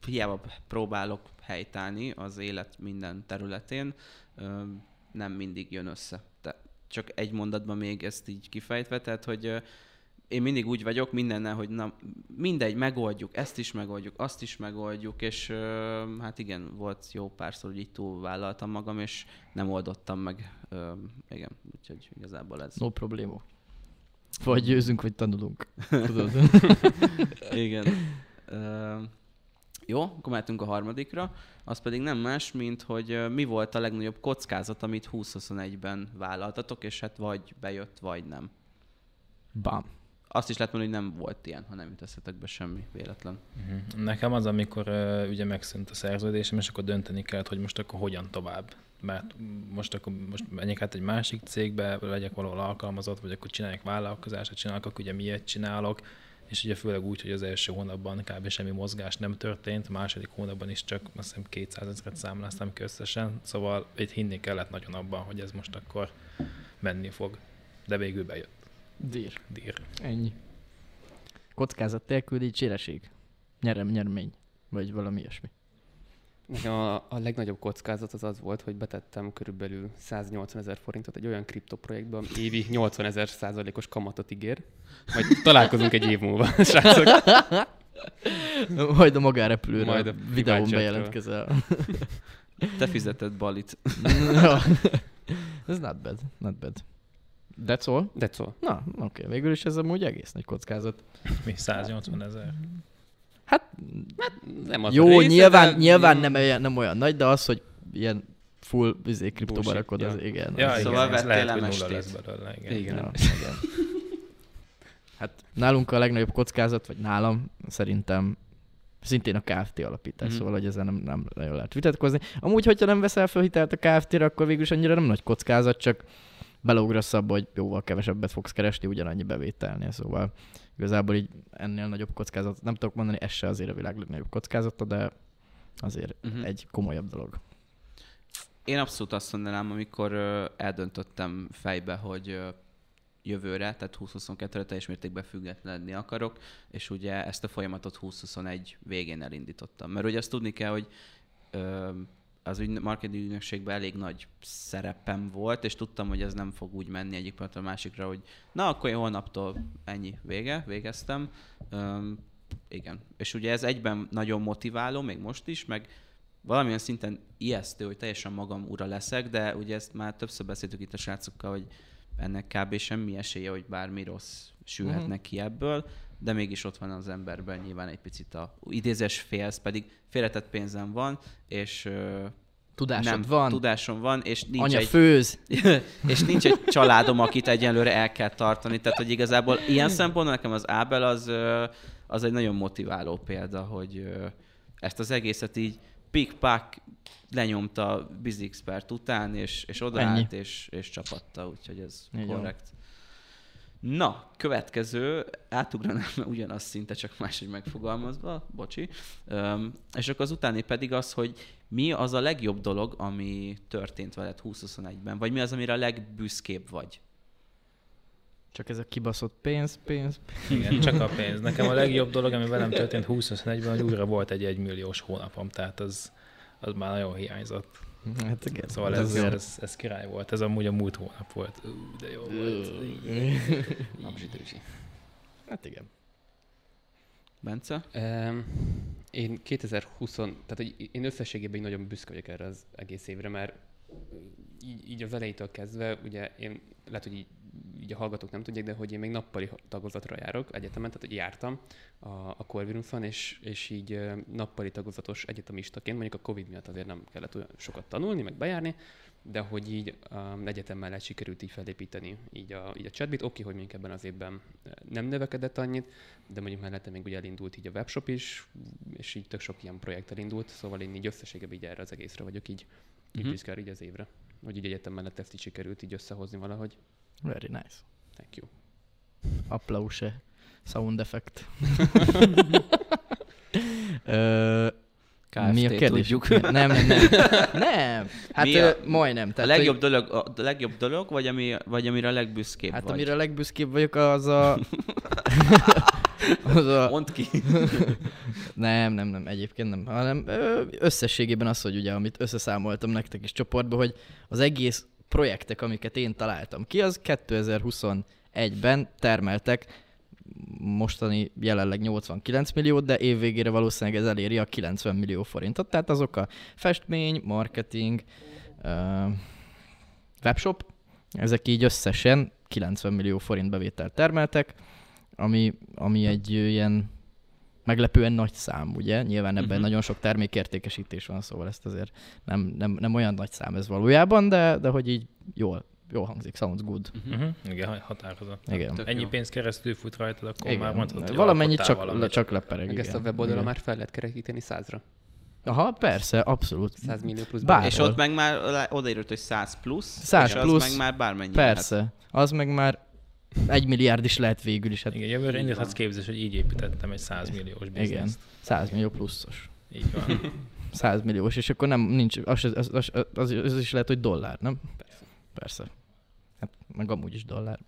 hiába próbálok helytállni az élet minden területén, ö, nem mindig jön össze. De csak egy mondatban még ezt így kifejtve, tehát hogy ö, én mindig úgy vagyok mindennel, hogy na, mindegy, megoldjuk, ezt is megoldjuk, azt is megoldjuk, és ö, hát igen, volt jó párszor, hogy így túlvállaltam magam, és nem oldottam meg. Ö, igen, úgyhogy igazából ez. No problémó. Vagy győzünk, vagy tanulunk. Tudod? Igen. Ö, jó, akkor mehetünk a harmadikra. Az pedig nem más, mint hogy mi volt a legnagyobb kockázat, amit 2021-ben vállaltatok, és hát vagy bejött, vagy nem. Bam. Azt is lehet mondani, hogy nem volt ilyen, ha nem jut eszetek be semmi véletlen. Mhm. Nekem az, amikor uh, ugye megszűnt a szerződésem, és akkor dönteni kellett, hogy most akkor hogyan tovább. Mert most akkor most menjek át egy másik cégbe, legyek valahol alkalmazott, vagy akkor csináljak vállalkozást, csinálok, akkor ugye miért csinálok, és ugye főleg úgy, hogy az első hónapban kb. semmi mozgás nem történt, a második hónapban is csak azt hiszem 200 ezeret számláztam ki összesen, szóval itt hinni kellett nagyon abban, hogy ez most akkor menni fog. De végül bejött. Dír. Dír. Ennyi. Kockázat nélkül dicséreség. Nyerem, nyermény. Vagy valami ilyesmi. Nekem a, a legnagyobb kockázat az az volt, hogy betettem körülbelül 180 ezer forintot egy olyan kriptoprojektbe, ami évi 80 ezer százalékos kamatot ígér. Majd találkozunk egy év múlva, srácok. Majd a magárepülőre Majd Majd a videón bejelentkezel. Te fizetett balit. Ja. Ez not bad, not bad. That's all? That's all. Na, oké, okay. végül is ez amúgy egész nagy kockázat. Mi? 180 ezer? Hát Nem az a jó, része, nyilván, de- nyilván nem, olyan, nem olyan nagy, de az, hogy ilyen full izé, kriptóba rakod, az ja. igen. Ja, az, igen, Szóval ez vettél lehet, hogy nulla MST-t. lesz belőle. Igen. Igen. Ja, igen. Hát nálunk a legnagyobb kockázat, vagy nálam szerintem szintén a KFT alapítás, mm-hmm. szóval hogy ezen nem, nem nagyon lehet vitatkozni. Amúgy, hogyha nem veszel fel hitelt a KFT-re, akkor végül is annyira nem nagy kockázat, csak beleugrasz abba, hogy jóval kevesebbet fogsz keresni ugyanannyi bevételnél, szóval igazából így ennél nagyobb kockázat, nem tudok mondani, ez se azért a világ legnagyobb kockázata, de azért uh-huh. egy komolyabb dolog. Én abszolút azt mondanám, amikor eldöntöttem fejbe, hogy jövőre, tehát 2022-re teljes mértékben függetlenedni akarok, és ugye ezt a folyamatot 2021 végén elindítottam. Mert ugye azt tudni kell, hogy az ügy, marketing ügynökségben elég nagy szerepem volt, és tudtam, hogy ez nem fog úgy menni egyik a másikra, hogy na, akkor én holnaptól ennyi vége, végeztem. Öm, igen. És ugye ez egyben nagyon motiváló, még most is, meg valamilyen szinten ijesztő, hogy teljesen magam ura leszek, de ugye ezt már többször beszéltük itt a srácokkal, hogy ennek kb. semmi esélye, hogy bármi rossz sülhetne Mhm. uh-huh. ki ebből, de mégis ott van az emberben nyilván egy picit a idézes félsz, pedig félretett pénzem van, és Tudásod nem, van, tudásom van, és nincs anya egy főz, és nincs egy családom, akit egyelőre el kell tartani. Tehát, hogy igazából ilyen szempontból nekem az Ábel az, az egy nagyon motiváló példa, hogy ezt az egészet így pik-pak lenyomta Bizixpert után, és, és odaállt, és, és csapatta, úgyhogy ez Így korrekt. Na, következő, átugranám ugyanaz szinte, csak máshogy megfogalmazva, bocsi. Öm, és akkor az utáni pedig az, hogy mi az a legjobb dolog, ami történt veled 2021-ben, vagy mi az, amire a legbüszkébb vagy? csak ez a kibaszott pénz, pénz. Igen, csak a pénz. Nekem a legjobb dolog, ami velem történt 2021-ben, hogy újra volt egy egymilliós hónapom, tehát az, az már nagyon hiányzott. Hát igen. Szóval ez ez, azért- ez, ez király volt. Ez amúgy a múlt hónap volt. Ú, de jó volt. Napzsidősi. Hát igen. Bence? Um, én 2020, tehát hogy én összességében így nagyon büszke vagyok erre az egész évre, mert így, így az elejétől kezdve, ugye én lehet, hogy így, így a hallgatók nem tudják, de hogy én még nappali tagozatra járok egyetemen, tehát hogy jártam a, a Corvinuson, és, és így nappali tagozatos egyetemistaként, mondjuk a Covid miatt azért nem kellett olyan sokat tanulni, meg bejárni, de hogy így um, egyetem mellett sikerült így felépíteni így a, így a chatbit. Oké, hogy mondjuk ebben az évben nem növekedett annyit, de mondjuk mellette még ugye elindult így a webshop is, és így tök sok ilyen projekt elindult, szóval én így összességében így erre az egészre vagyok így, így büszke így az évre. Hogy így egyetem mellett ezt így sikerült így összehozni valahogy. Very nice. Thank you. Applause. Sound effect. Ö, KFT, mi a kérdés? tudjuk. Nem, nem, nem. nem. Hát Mi a- ö, majdnem. A Tehát, legjobb, dolog, a legjobb dolog, vagy, ami, vagy amire a legbüszkébb Hogy, hát vagy? amire a legbüszkébb vagyok, az a... az a... Mondd ki. Nem, nem, nem, egyébként nem, hanem összességében az, hogy ugye, amit összeszámoltam nektek is csoportba, hogy az egész projektek, amiket én találtam ki, az 2021-ben termeltek mostani jelenleg 89 milliót, de évvégére valószínűleg ez eléri a 90 millió forintot. Tehát azok a festmény, marketing, ö, webshop, ezek így összesen 90 millió forint bevételt termeltek, ami, ami egy ilyen meglepően nagy szám, ugye? Nyilván ebben uh-huh. nagyon sok termékértékesítés van, szóval ezt azért nem, nem, nem olyan nagy szám ez valójában, de, de hogy így jól, jól hangzik, sounds good. Uh-huh. Igen, ha- határozott. Igen. Tök Ennyi jó. pénz keresztül fut rajtad, akkor Igen. már mondhatod, hogy Valamennyit csak, valamit. csak lepereg. Meg ezt a weboldalon már fel lehet kerekíteni százra. Aha, persze, abszolút. 100 millió plusz Bár- bevétel. És ott meg már odaírult, hogy 100 plusz, 100 és plusz, az meg már bármennyi Persze, az meg már egy milliárd is lehet végül is, hát Igen, jövőre Így indíthatsz képzés, hogy így építettem egy 100 milliós igen, bizniszt. 100 millió pluszos. Így van. 100 milliós, és akkor nem, nincs, az, az, az, az, az is lehet, hogy dollár, nem? Persze. Persze. Hát meg amúgy is dollár.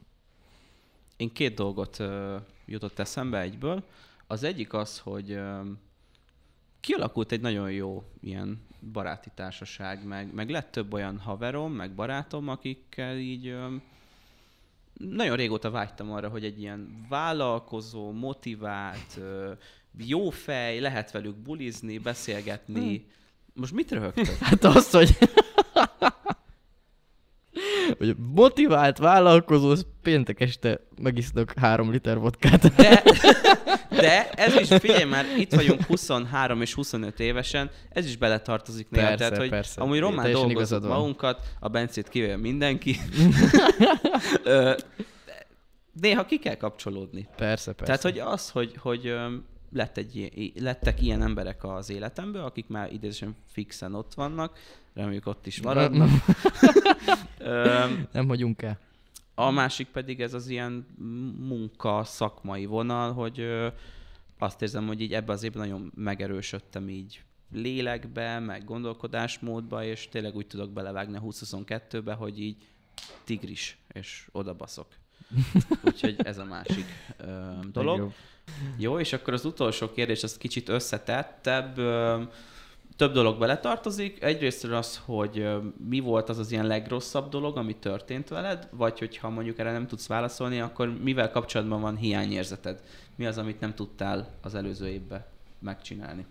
Én két dolgot uh, jutott eszembe egyből. Az egyik az, hogy uh, kialakult egy nagyon jó ilyen baráti társaság, meg, meg lett több olyan haverom, meg barátom, akikkel így um, nagyon régóta vágytam arra, hogy egy ilyen vállalkozó, motivált, jó fej, lehet velük bulizni, beszélgetni. Most mit röhögtök? Hát az, hogy... hogy motivált vállalkozó, péntek este megisznak három liter vodkát. De, de ez is, figyelj már, itt vagyunk 23 és 25 évesen, ez is beletartozik néha. Persze, Tehát, hogy persze. amúgy román van. magunkat, a Bencét kivéve mindenki. Néha ki kell kapcsolódni. Persze, persze. Tehát, hogy az, hogy, hogy lett egy, lettek ilyen emberek az életemben, akik már idézősen fixen ott vannak, reméljük ott is maradnak. Nem hagyunk el. A másik pedig ez az ilyen munka szakmai vonal, hogy azt érzem, hogy így ebbe az évben nagyon megerősödtem így lélekbe, meg gondolkodásmódba, és tényleg úgy tudok belevágni a 2022-be, hogy így tigris, és oda baszok. Úgyhogy ez a másik ö, dolog. Legjobb. Jó, és akkor az utolsó kérdés, az kicsit összetettebb. Ö, Több dolog beletartozik. Egyrészt az, hogy mi volt az az ilyen legrosszabb dolog, ami történt veled, vagy hogyha mondjuk erre nem tudsz válaszolni, akkor mivel kapcsolatban van hiányérzeted? Mi az, amit nem tudtál az előző évben megcsinálni?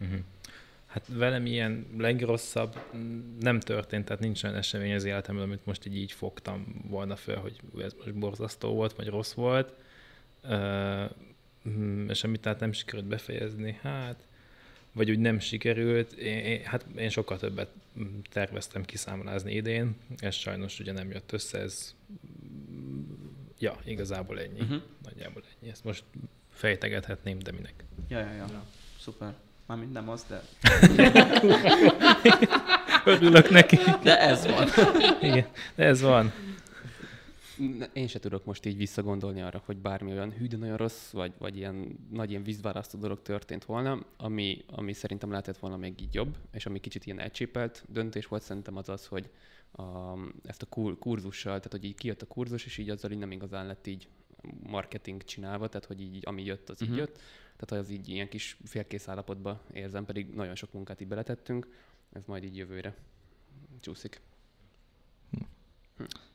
Uh-huh. Hát velem ilyen legrosszabb nem történt, tehát nincs olyan esemény az életemben, amit most így, így fogtam volna fel, hogy ez most borzasztó volt, vagy rossz volt. És amit tehát nem sikerült befejezni, hát vagy úgy nem sikerült. Én, én, hát én sokkal többet terveztem kiszámolázni idén, ez sajnos ugye nem jött össze, ez ja, igazából ennyi. Uh-huh. Nagyjából ennyi. Ezt most fejtegethetném, de minek. Ja, ja, ja. Szuper. Mármint nem az, de, Örülök neki. de ez van. Igen, de ez van. Én se tudok most így visszagondolni arra, hogy bármi olyan hű, de nagyon rossz, vagy, vagy ilyen nagy ilyen vízválasztó dolog történt volna, ami, ami szerintem lehetett volna még így jobb, és ami kicsit ilyen elcsépelt döntés volt szerintem az az, hogy a, ezt a kur, kurzussal, tehát hogy így kijött a kurzus, és így azzal így nem igazán lett így marketing csinálva, tehát hogy így ami jött, az Mhm. így jött. Tehát az így ilyen kis félkész állapotba érzem, pedig nagyon sok munkát így beletettünk, ez majd így jövőre csúszik.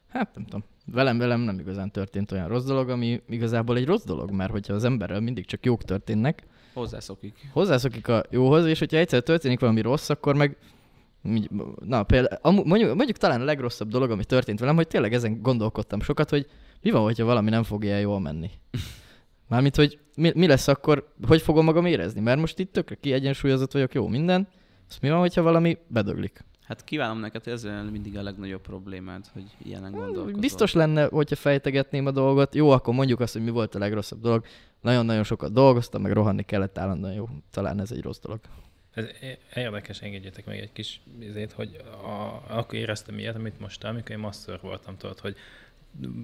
Hát nem tudom. Velem, velem nem igazán történt olyan rossz dolog, ami igazából egy rossz dolog, mert hogyha az emberrel mindig csak jók történnek, Hozzászokik. hozzászokik a jóhoz, és hogyha egyszer történik valami rossz, akkor meg na például, mondjuk, mondjuk talán a legrosszabb dolog, ami történt velem, hogy tényleg ezen gondolkodtam sokat, hogy mi van, hogyha valami nem fog ilyen jól menni. Mármint, hogy mi, mi lesz akkor, hogy fogom magam érezni, mert most itt tökre kiegyensúlyozott vagyok, jó minden, azt mi van, hogyha valami bedöglik. Hát kívánom neked, hogy ez mindig a legnagyobb problémád, hogy ilyenen gondolkozol. Biztos lenne, hogyha fejtegetném a dolgot. Jó, akkor mondjuk azt, hogy mi volt a legrosszabb dolog. Nagyon-nagyon sokat dolgoztam, meg rohanni kellett állandóan. Jó, talán ez egy rossz dolog. Ez érdekes, engedjétek meg egy kis izét, hogy a, akkor éreztem ilyet, amit most, amikor én masször voltam, tudod, hogy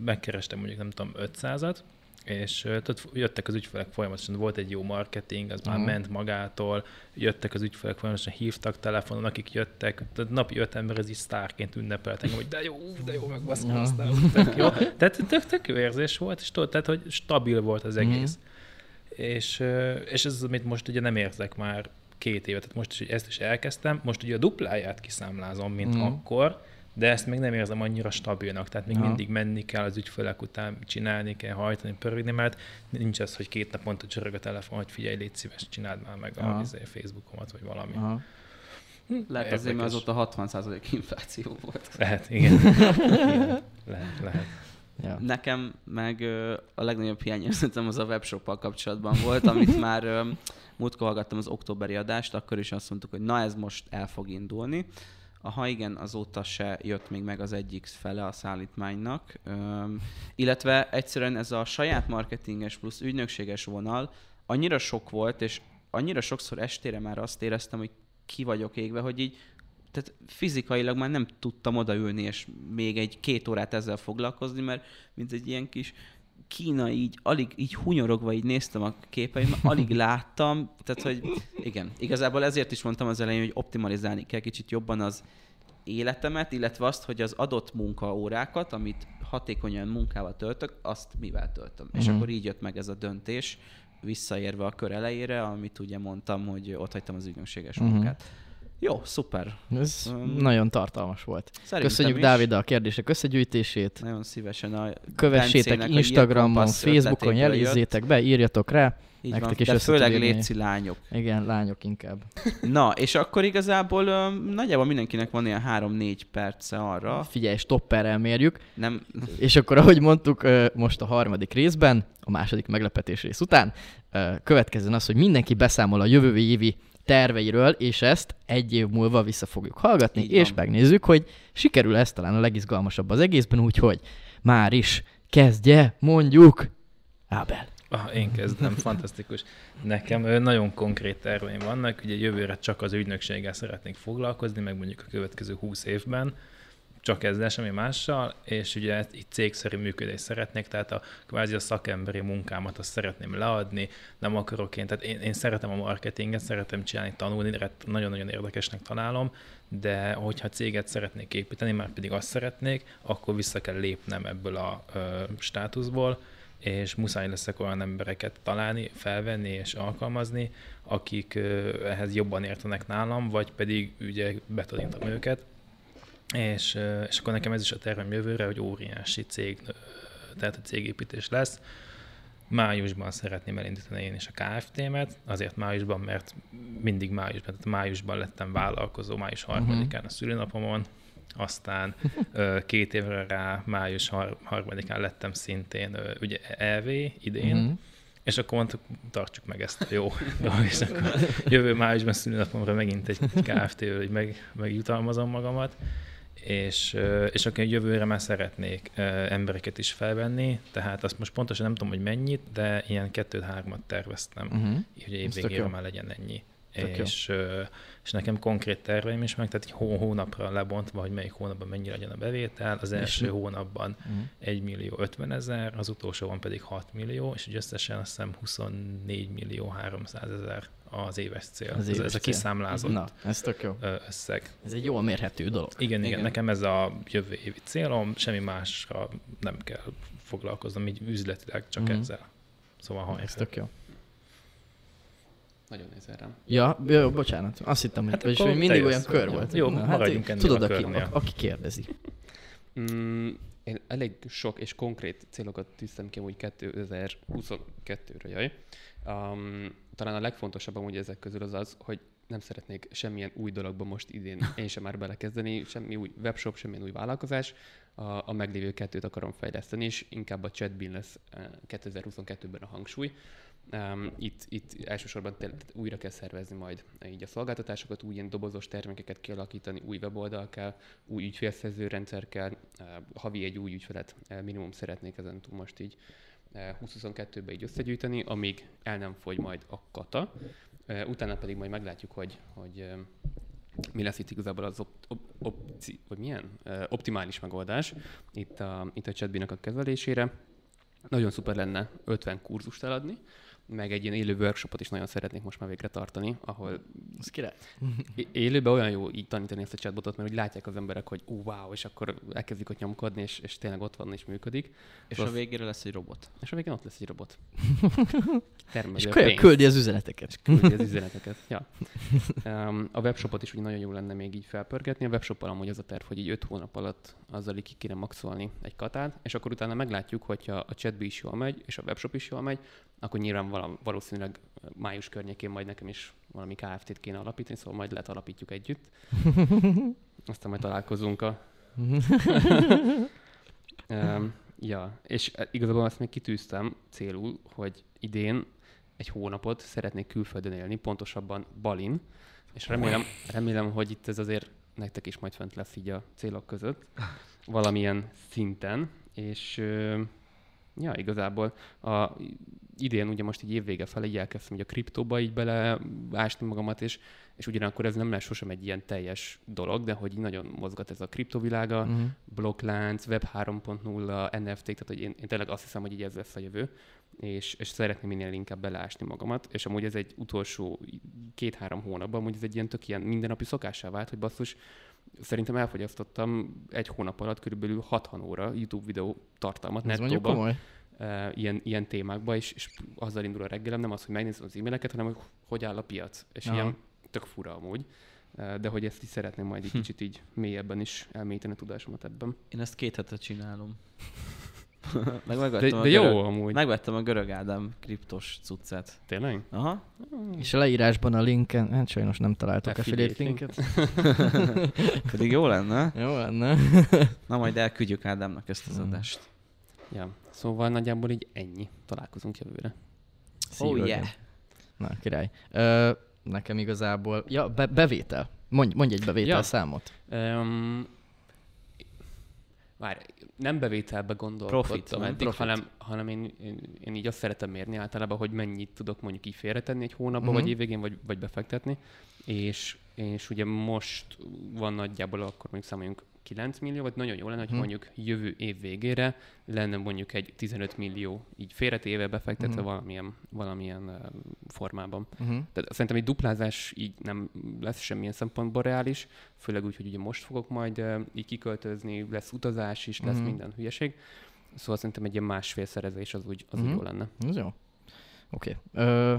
megkerestem mondjuk, nem tudom, 500-at, és tudod, jöttek az ügyfelek folyamatosan, volt egy jó marketing, az már Aha. ment magától, jöttek az ügyfelek folyamatosan, hívtak telefonon, akik jöttek, tehát napi öt ember ez is sztárként ünnepelt engem, hogy de jó, de jó, megbaszom Aha. aztán, tök jó. Tehát tök, tök jó érzés volt, és tudod, tehát, hogy stabil volt az Mhm. egész. És, ö, és ez az, amit most ugye nem érzek már két évet, tehát most is ezt is elkezdtem, most ugye a dupláját kiszámlázom, mint Mhm. mm. akkor, de ezt még nem érzem annyira stabilnak, tehát még Aha. mindig menni kell az ügyfelek után, csinálni kell, hajtani, pörögni, mert nincs ez, hogy két naponta csörög a telefon, hogy figyelj, légy szíves, csináld már meg a Aha. izé, Facebookomat, vagy valami. Aha. Lehet azért, mert azóta 60% infláció volt. Lehet, igen. igen. Lehet, lehet. Ja. Nekem meg ö, a legnagyobb hiányérzetem az a webshoppal kapcsolatban volt, amit már ö, múltkor hallgattam az októberi adást, akkor is azt mondtuk, hogy na ez most el fog indulni. Ha igen, azóta se jött még meg az egyik fele a szállítmánynak. Üm, illetve egyszerűen ez a saját marketinges plusz ügynökséges vonal annyira sok volt, és annyira sokszor estére már azt éreztem, hogy ki vagyok égve, hogy így tehát fizikailag már nem tudtam odaülni, és még egy két órát ezzel foglalkozni, mert mint egy ilyen kis Kína így, alig így hunyorogva így néztem a képeit, alig láttam, tehát hogy igen, igazából ezért is mondtam az elején, hogy optimalizálni kell kicsit jobban az életemet, illetve azt, hogy az adott munkaórákat, amit hatékonyan munkával töltök, azt mivel töltöm. Uh-huh. És Mhm. akkor így jött meg ez a döntés, visszaérve a kör elejére, amit ugye mondtam, hogy ott hagytam az ügynökséges Mhm. uh-huh. munkát. Jó, szuper. Ez Um, nagyon tartalmas volt. Köszönjük is. Dávid a kérdések összegyűjtését. Nagyon szívesen a Kövessétek Instagramon, Facebookon, jelezzétek be, írjatok rá. Így Nektek van, is de főleg létszi lányok. Igen, lányok inkább. Na, és akkor igazából ö, nagyjából mindenkinek van ilyen 3-4 perce arra. Figyelj, stopperrel mérjük. Nem, És akkor, ahogy mondtuk, ö, most a harmadik részben, a második meglepetés rész után, ö, következzen az, hogy mindenki beszámol a jövő évi terveiről, és ezt egy év múlva vissza fogjuk hallgatni, Így és van. megnézzük, hogy sikerül ez talán a legizgalmasabb az egészben, úgyhogy már is kezdje, mondjuk, Ábel. Ah, én kezdem, fantasztikus. Nekem nagyon konkrét terveim vannak, ugye jövőre csak az ügynökséggel szeretnék foglalkozni, meg mondjuk a következő 20 évben, csak ezzel, semmi mással, és ugye itt cégszerű működést szeretnék, tehát a kvázi a szakemberi munkámat azt szeretném leadni, nem akarok én, tehát én, én szeretem a marketinget, szeretem csinálni, tanulni, ret- nagyon-nagyon érdekesnek találom, de hogyha céget szeretnék építeni, már pedig azt szeretnék, akkor vissza kell lépnem ebből a ö, státuszból, és muszáj leszek olyan embereket találni, felvenni és alkalmazni, akik ehhez jobban értenek nálam, vagy pedig ugye betanítom őket. És, és akkor nekem ez is a tervem jövőre, hogy óriási cég, tehát a cégépítés lesz. Májusban szeretném elindítani én is a KFT-met, azért májusban, mert mindig májusban, tehát májusban lettem vállalkozó, május harmadikán a szülinapomon, aztán két évre rá, május har- harmadikán lettem szintén ugye EV idén, Mhm. és akkor mondtuk, tartsuk meg ezt, jó. jó és akkor jövő májusban szülinapomra megint egy KFT-vel, hogy meg, megjutalmazom magamat, és, és akkor jövőre már szeretnék embereket is felvenni, tehát azt most pontosan nem tudom, hogy mennyit, de ilyen kettőt-hármat terveztem, Mhm. hogy évvégére jó. már legyen ennyi. Tök jó. És, ö, és nekem konkrét terveim is meg, tehát egy hó, hónapra lebontva, hogy melyik hónapban mennyi legyen a bevétel. Az első hónapban Mhm. 1 millió 50 ezer, az utolsóban pedig 6 millió, és így összesen azt hiszem 24 millió 300 ezer az éves cél. Az ez, éves ez a cél. kiszámlázott Na, ez tök jó. összeg. Ez egy jól mérhető dolog. Igen, igen, Igen. nekem ez a jövő évi célom, semmi másra nem kell foglalkoznom, így üzletileg csak mm-hmm. ezzel. Szóval hajrá. Ez tök jó. Nagyon nézel rám. Ja, jó, bocsánat. Azt hittem, hogy, Hát vagyis, akkor hogy mindig olyan kör Jó, volt. jó, Na, maradjunk ennél Tudod, a aki, a, aki kérdezi. Mm, én elég sok és konkrét célokat tűztem ki úgy 2022-re, jaj. Um, talán a legfontosabb amúgy ezek közül az az, hogy nem szeretnék semmilyen új dologba most idén én sem már belekezdeni, semmi új webshop, semmilyen új vállalkozás. A, a meglévő kettőt akarom fejleszteni, és inkább a chatbin lesz eh, 2022-ben a hangsúly. Um, itt, itt elsősorban tényleg újra kell szervezni majd így a szolgáltatásokat, új ilyen dobozos termékeket kialakítani, új weboldal kell, új ügyfélszerző rendszer kell, uh, havi egy új ügyfelet uh, minimum szeretnék ezen túl most így uh, 2022-ben így összegyűjteni, amíg el nem fogy majd a kata. Uh, utána pedig majd meglátjuk, hogy, hogy uh, mi lesz itt igazából az op- op- opci- vagy milyen? Uh, optimális megoldás itt a, itt a chatbinak a kezelésére. Nagyon szuper lenne 50 kurzust eladni, meg egy ilyen élő workshopot is nagyon szeretnék most már végre tartani, ahol Az király. élőben olyan jó így tanítani ezt a chatbotot, mert úgy látják az emberek, hogy ú, wow, és akkor elkezdik ott nyomkodni, és, és tényleg ott van és működik. És Szóval a végére lesz egy robot. És a végén ott lesz egy robot. Termelő És a küldi, az üzeneteket. küldi az üzeneteket. Ja. Um, a webshopot is úgy nagyon jó lenne még így felpörgetni. A webshoppal amúgy az a terv, hogy így 5 hónap alatt azzal így ki kéne maxolni egy katát, és akkor utána meglátjuk, hogyha a chatbi is jól megy, és a webshop is jól megy, akkor nyilván vala, valószínűleg május környékén majd nekem is valami KFT-t kéne alapítani, szóval majd lehet alapítjuk együtt. Aztán majd találkozunk a... um, Ja, és eh, igazából azt még kitűztem célul, hogy idén egy hónapot szeretnék külföldön élni, pontosabban Balin, és remélem, remélem, hogy itt ez azért nektek is majd fent lesz így a célok között, valamilyen szinten, és ja, igazából a, idén ugye most így évvége felé így elkezdtem így a kriptóba így beleásni magamat, és, és ugyanakkor ez nem lesz sosem egy ilyen teljes dolog, de hogy így nagyon mozgat ez a kriptovilága, Mhm. blokklánc, web 3.0, NFT, tehát hogy én, én tényleg azt hiszem, hogy így ez lesz a jövő, és, és szeretném minél inkább beleásni magamat, és amúgy ez egy utolsó két-három hónapban, amúgy ez egy ilyen tök ilyen mindennapi szokássá vált, hogy basszus, szerintem elfogyasztottam egy hónap alatt körülbelül 60 óra YouTube videó tartalmat Ez mondjuk nettóba, komoly. uh, ilyen, ilyen témákba, és, és azzal indul a reggelem, nem az, hogy megnézem az e-maileket, hanem hogy hogy áll a piac. És Aha. ilyen tök fura amúgy, Uh, de hogy ezt is szeretném majd egy Hm. kicsit így mélyebben is elmélyíteni a tudásomat ebben. Én ezt két hete csinálom. Meg De, a de jó görög, amúgy. megvettem a görög Ádám kriptos cuccát. Tényleg? Aha. És a leírásban a linken, hát sajnos nem találtok Affiliate link. linket. Pedig jó lenne. Jó lenne. Na majd elküldjük Ádámnak ezt az Mm. adást. Ja. Szóval nagyjából így ennyi. Találkozunk jövőre. Oh Szívőgen. yeah. Na, király. Ö, nekem igazából, ja, be, bevétel. Mondj, mondj egy bevétel Ja. számot. Um, várj, nem bevételbe gondolkodtam Profit, eddig, profit. hanem, hanem én, én, én, így azt szeretem mérni általában, hogy mennyit tudok mondjuk így félretenni egy hónapban, Mhm. uh-huh. vagy évvégén, vagy, vagy befektetni. És, és ugye most van nagyjából, akkor mondjuk számoljunk 9 millió, vagy nagyon jó lenne, hogy Mhm. mondjuk jövő év végére lenne mondjuk egy 15 millió így félretéve befektetve Mhm. valamilyen, valamilyen uh, formában. Uh-huh. Tehát szerintem egy duplázás így nem lesz semmilyen szempontból reális, főleg úgy, hogy ugye most fogok majd uh, így kiköltözni, lesz utazás is, lesz Mhm. minden hülyeség. Szóval szerintem egy ilyen másfél szerezés az úgy, az úgy Mhm. jó lenne. Ez jó. Oké. Okay.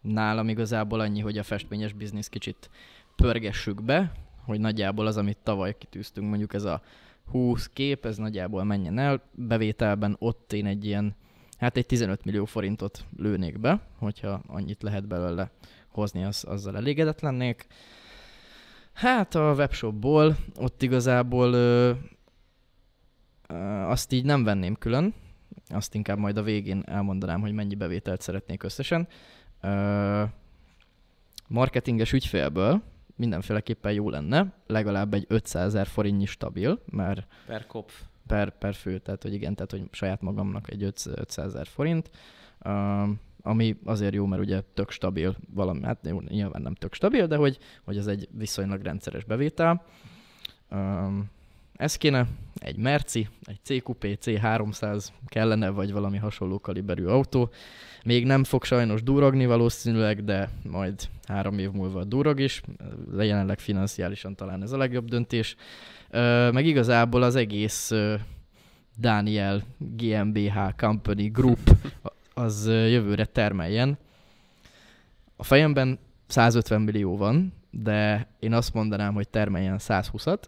Nálam igazából annyi, hogy a festményes biznisz kicsit pörgessük be, hogy nagyjából az, amit tavaly kitűztünk, mondjuk ez a 20 kép, ez nagyjából menjen el. Bevételben ott én egy ilyen, hát egy 15 millió forintot lőnék be, hogyha annyit lehet belőle hozni, az, azzal elégedett lennék. Hát a webshopból ott igazából ö, ö, azt így nem venném külön, azt inkább majd a végén elmondanám, hogy mennyi bevételt szeretnék összesen. Ö, marketinges ügyfélből mindenféleképpen jó lenne, legalább egy 500 ezer forintnyi stabil, mert Per kopf. per, per fő, tehát hogy igen, tehát hogy saját magamnak egy 500 ezer forint, um, ami azért jó, mert ugye tök stabil valami, hát jó, nyilván nem tök stabil, de hogy, hogy ez egy viszonylag rendszeres bevétel. Um, ez kéne, egy Merci, egy CQP C300 kellene, vagy valami hasonló kaliberű autó. Még nem fog sajnos durogni valószínűleg, de majd három év múlva durog is. Jelenleg financiálisan talán ez a legjobb döntés. Meg igazából az egész Daniel GmbH Company Group az jövőre termeljen. A fejemben 150 millió van, de én azt mondanám, hogy termeljen 120-at,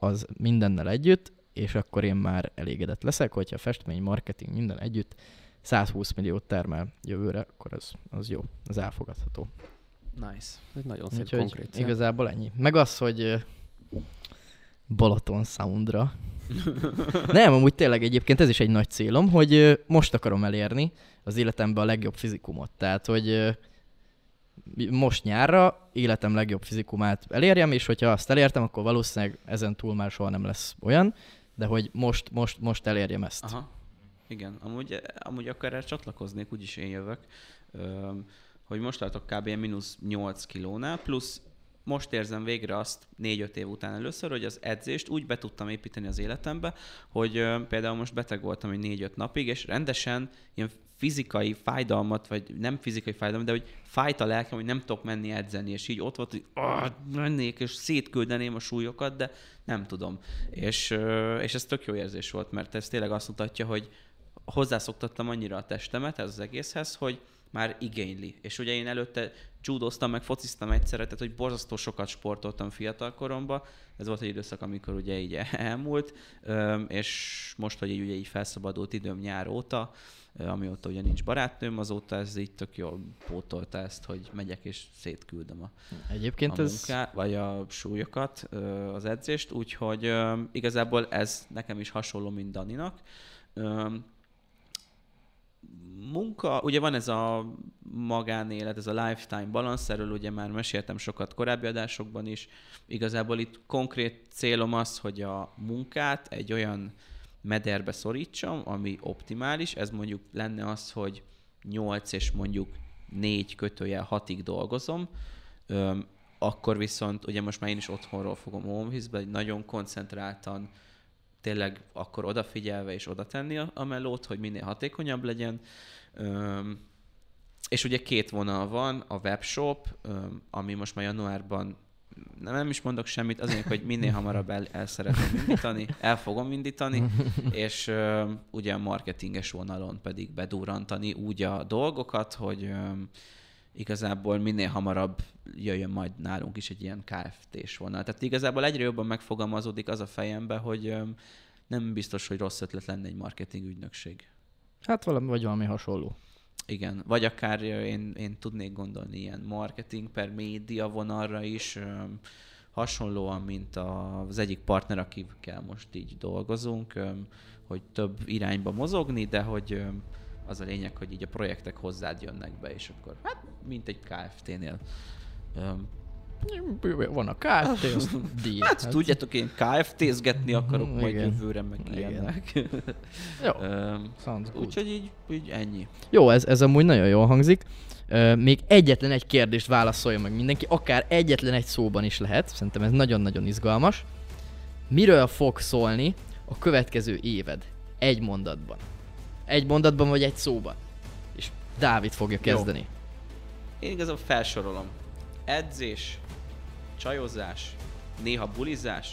az mindennel együtt, és akkor én már elégedett leszek, hogyha festmény, marketing, minden együtt 120 milliót termel jövőre, akkor az, az jó, az elfogadható. Nice. Ez nagyon szép Úgyhogy konkrét igazából ennyi. Meg az, hogy Balaton Soundra. Nem, amúgy tényleg egyébként ez is egy nagy célom, hogy most akarom elérni az életemben a legjobb fizikumot. Tehát, hogy most nyárra életem legjobb fizikumát elérjem, és hogyha azt elértem, akkor valószínűleg ezen túl már soha nem lesz olyan, de hogy most, most, most elérjem ezt. Aha. Igen, amúgy, amúgy akkor erre csatlakoznék, úgyis én jövök, hogy most tartok kb. mínusz 8 kilónál, plusz most érzem végre azt 4-5 év után először, hogy az edzést úgy be tudtam építeni az életembe, hogy ö, például most beteg voltam egy 4-5 napig, és rendesen ilyen fizikai fájdalmat, vagy nem fizikai fájdalmat, de hogy fájt a lelkem, hogy nem tudok menni edzeni, és így ott volt, hogy mennék, és szétküldeném a súlyokat, de nem tudom. És, ö, és ez tök jó érzés volt, mert ez tényleg azt mutatja, hogy hozzászoktattam annyira a testemet ez az egészhez, hogy már igényli. És ugye én előtte csúdoztam, meg fociztam egyszerre, tehát hogy borzasztó sokat sportoltam fiatal koromban. Ez volt egy időszak, amikor ugye így elmúlt, és most, hogy így, ugye így felszabadult időm nyár óta, amióta ugye nincs barátnőm, azóta ez így tök jól pótolta ezt, hogy megyek és szétküldöm a, Egyébként a ez... munká, vagy a súlyokat, az edzést, úgyhogy igazából ez nekem is hasonló, mint Daninak. Munka, ugye van ez a magánélet, ez a lifetime balance, erről ugye már meséltem sokat korábbi adásokban is. Igazából itt konkrét célom az, hogy a munkát egy olyan mederbe szorítsam, ami optimális. Ez mondjuk lenne az, hogy 8 és mondjuk 4 kötőjel 6-ig dolgozom, Öm, akkor viszont ugye most már én is otthonról fogom home egy nagyon koncentráltan tényleg akkor odafigyelve és oda tenni a, a melót, hogy minél hatékonyabb legyen. Öm, és ugye két vonal van, a webshop, öm, ami most már januárban nem, nem is mondok semmit, azért, hogy minél hamarabb el, el szeretném indítani, el fogom indítani, és öm, ugye a marketinges vonalon pedig bedurrantani úgy a dolgokat, hogy öm, igazából minél hamarabb jöjjön majd nálunk is egy ilyen KFT-s vonal. Tehát igazából egyre jobban megfogalmazódik az a fejembe, hogy nem biztos, hogy rossz ötlet lenne egy marketing ügynökség. Hát valami, vagy valami hasonló. Igen, vagy akár én, én tudnék gondolni ilyen marketing per média vonalra is, hasonlóan, mint az egyik partner, akikkel most így dolgozunk, hogy több irányba mozogni, de hogy az a lényeg, hogy így a projektek hozzád jönnek be, és akkor hát, mint egy KFT-nél. Van a KFT, az díj. Hát, hát tudjátok, én KFT-zgetni akarok Mhm, majd igen. jövőre, meg Igen. ilyenek. Jó. Úgyhogy így, így ennyi. Jó, ez, ez amúgy nagyon jól hangzik. Még egyetlen egy kérdést válaszolja meg mindenki, akár egyetlen egy szóban is lehet. Szerintem ez nagyon-nagyon izgalmas. Miről fog szólni a következő éved? Egy mondatban. Egy mondatban vagy egy szóban. És Dávid fogja Jó. kezdeni. Én igazából felsorolom. Edzés, csajozás, néha bulizás,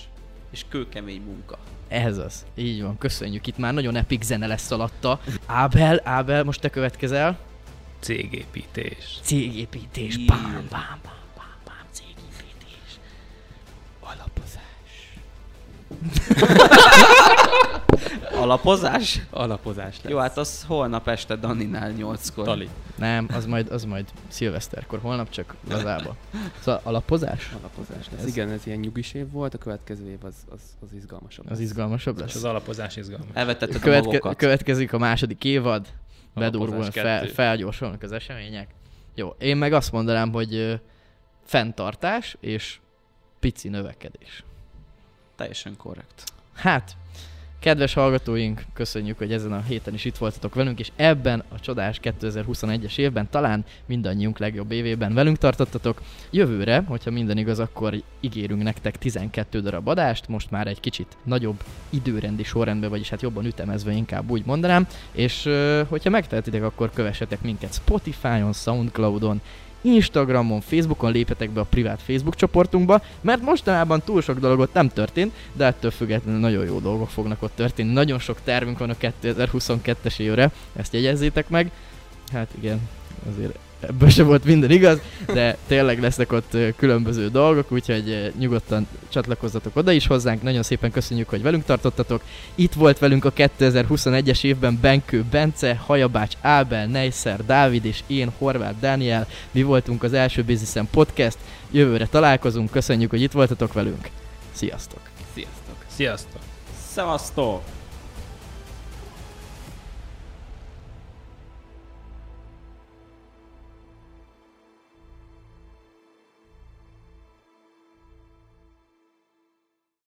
és kőkemény munka. Ez az. Így van, köszönjük. Itt már nagyon epic zene lesz alatta. Ábel, Ábel, most te következel. Cégépítés. Cégépítés. Ír. Bám, bám, bám, bám, bám, cégépítés. Alapozás. Alapozás? Alapozás lesz. Jó, hát az holnap este Daninál nyolckor. Tali. Nem, az majd, az majd szilveszterkor, holnap csak lazába. Szóval alapozás? Alapozás lesz. Ez- Igen, ez ilyen nyugis év volt, a következő év az, az, az izgalmasabb. Az lesz. izgalmasabb És lesz. az alapozás izgalmas. Elvetetted a Követke, magokat. következik a második évad, bedurvul, Alapozás fel, felgyorsulnak az események. Jó, én meg azt mondanám, hogy ö, fenntartás és pici növekedés. Teljesen korrekt. Hát, kedves hallgatóink, köszönjük, hogy ezen a héten is itt voltatok velünk, és ebben a csodás 2021-es évben talán mindannyiunk legjobb évében velünk tartottatok. Jövőre, hogyha minden igaz, akkor ígérünk nektek 12 darab adást, most már egy kicsit nagyobb időrendi sorrendben, vagyis hát jobban ütemezve inkább úgy mondanám, és hogyha megtehetitek, akkor kövessetek minket Spotify-on, Soundcloud-on, Instagramon, Facebookon lépjetek be a privát Facebook csoportunkba, mert mostanában túl sok dolgot nem történt, de ettől függetlenül nagyon jó dolgok fognak ott történni. Nagyon sok tervünk van a 2022-es évre, ezt jegyezzétek meg. Hát igen, azért ebből se volt minden igaz, de tényleg lesznek ott különböző dolgok, úgyhogy nyugodtan csatlakozzatok oda is hozzánk. Nagyon szépen köszönjük, hogy velünk tartottatok. Itt volt velünk a 2021-es évben Benkő Bence, Hajabács Ábel, Neisser Dávid és én, Horváth Dániel. Mi voltunk az első Businessen Podcast. Jövőre találkozunk, köszönjük, hogy itt voltatok velünk. Sziasztok! Sziasztok! Sziasztok! Szevasztok!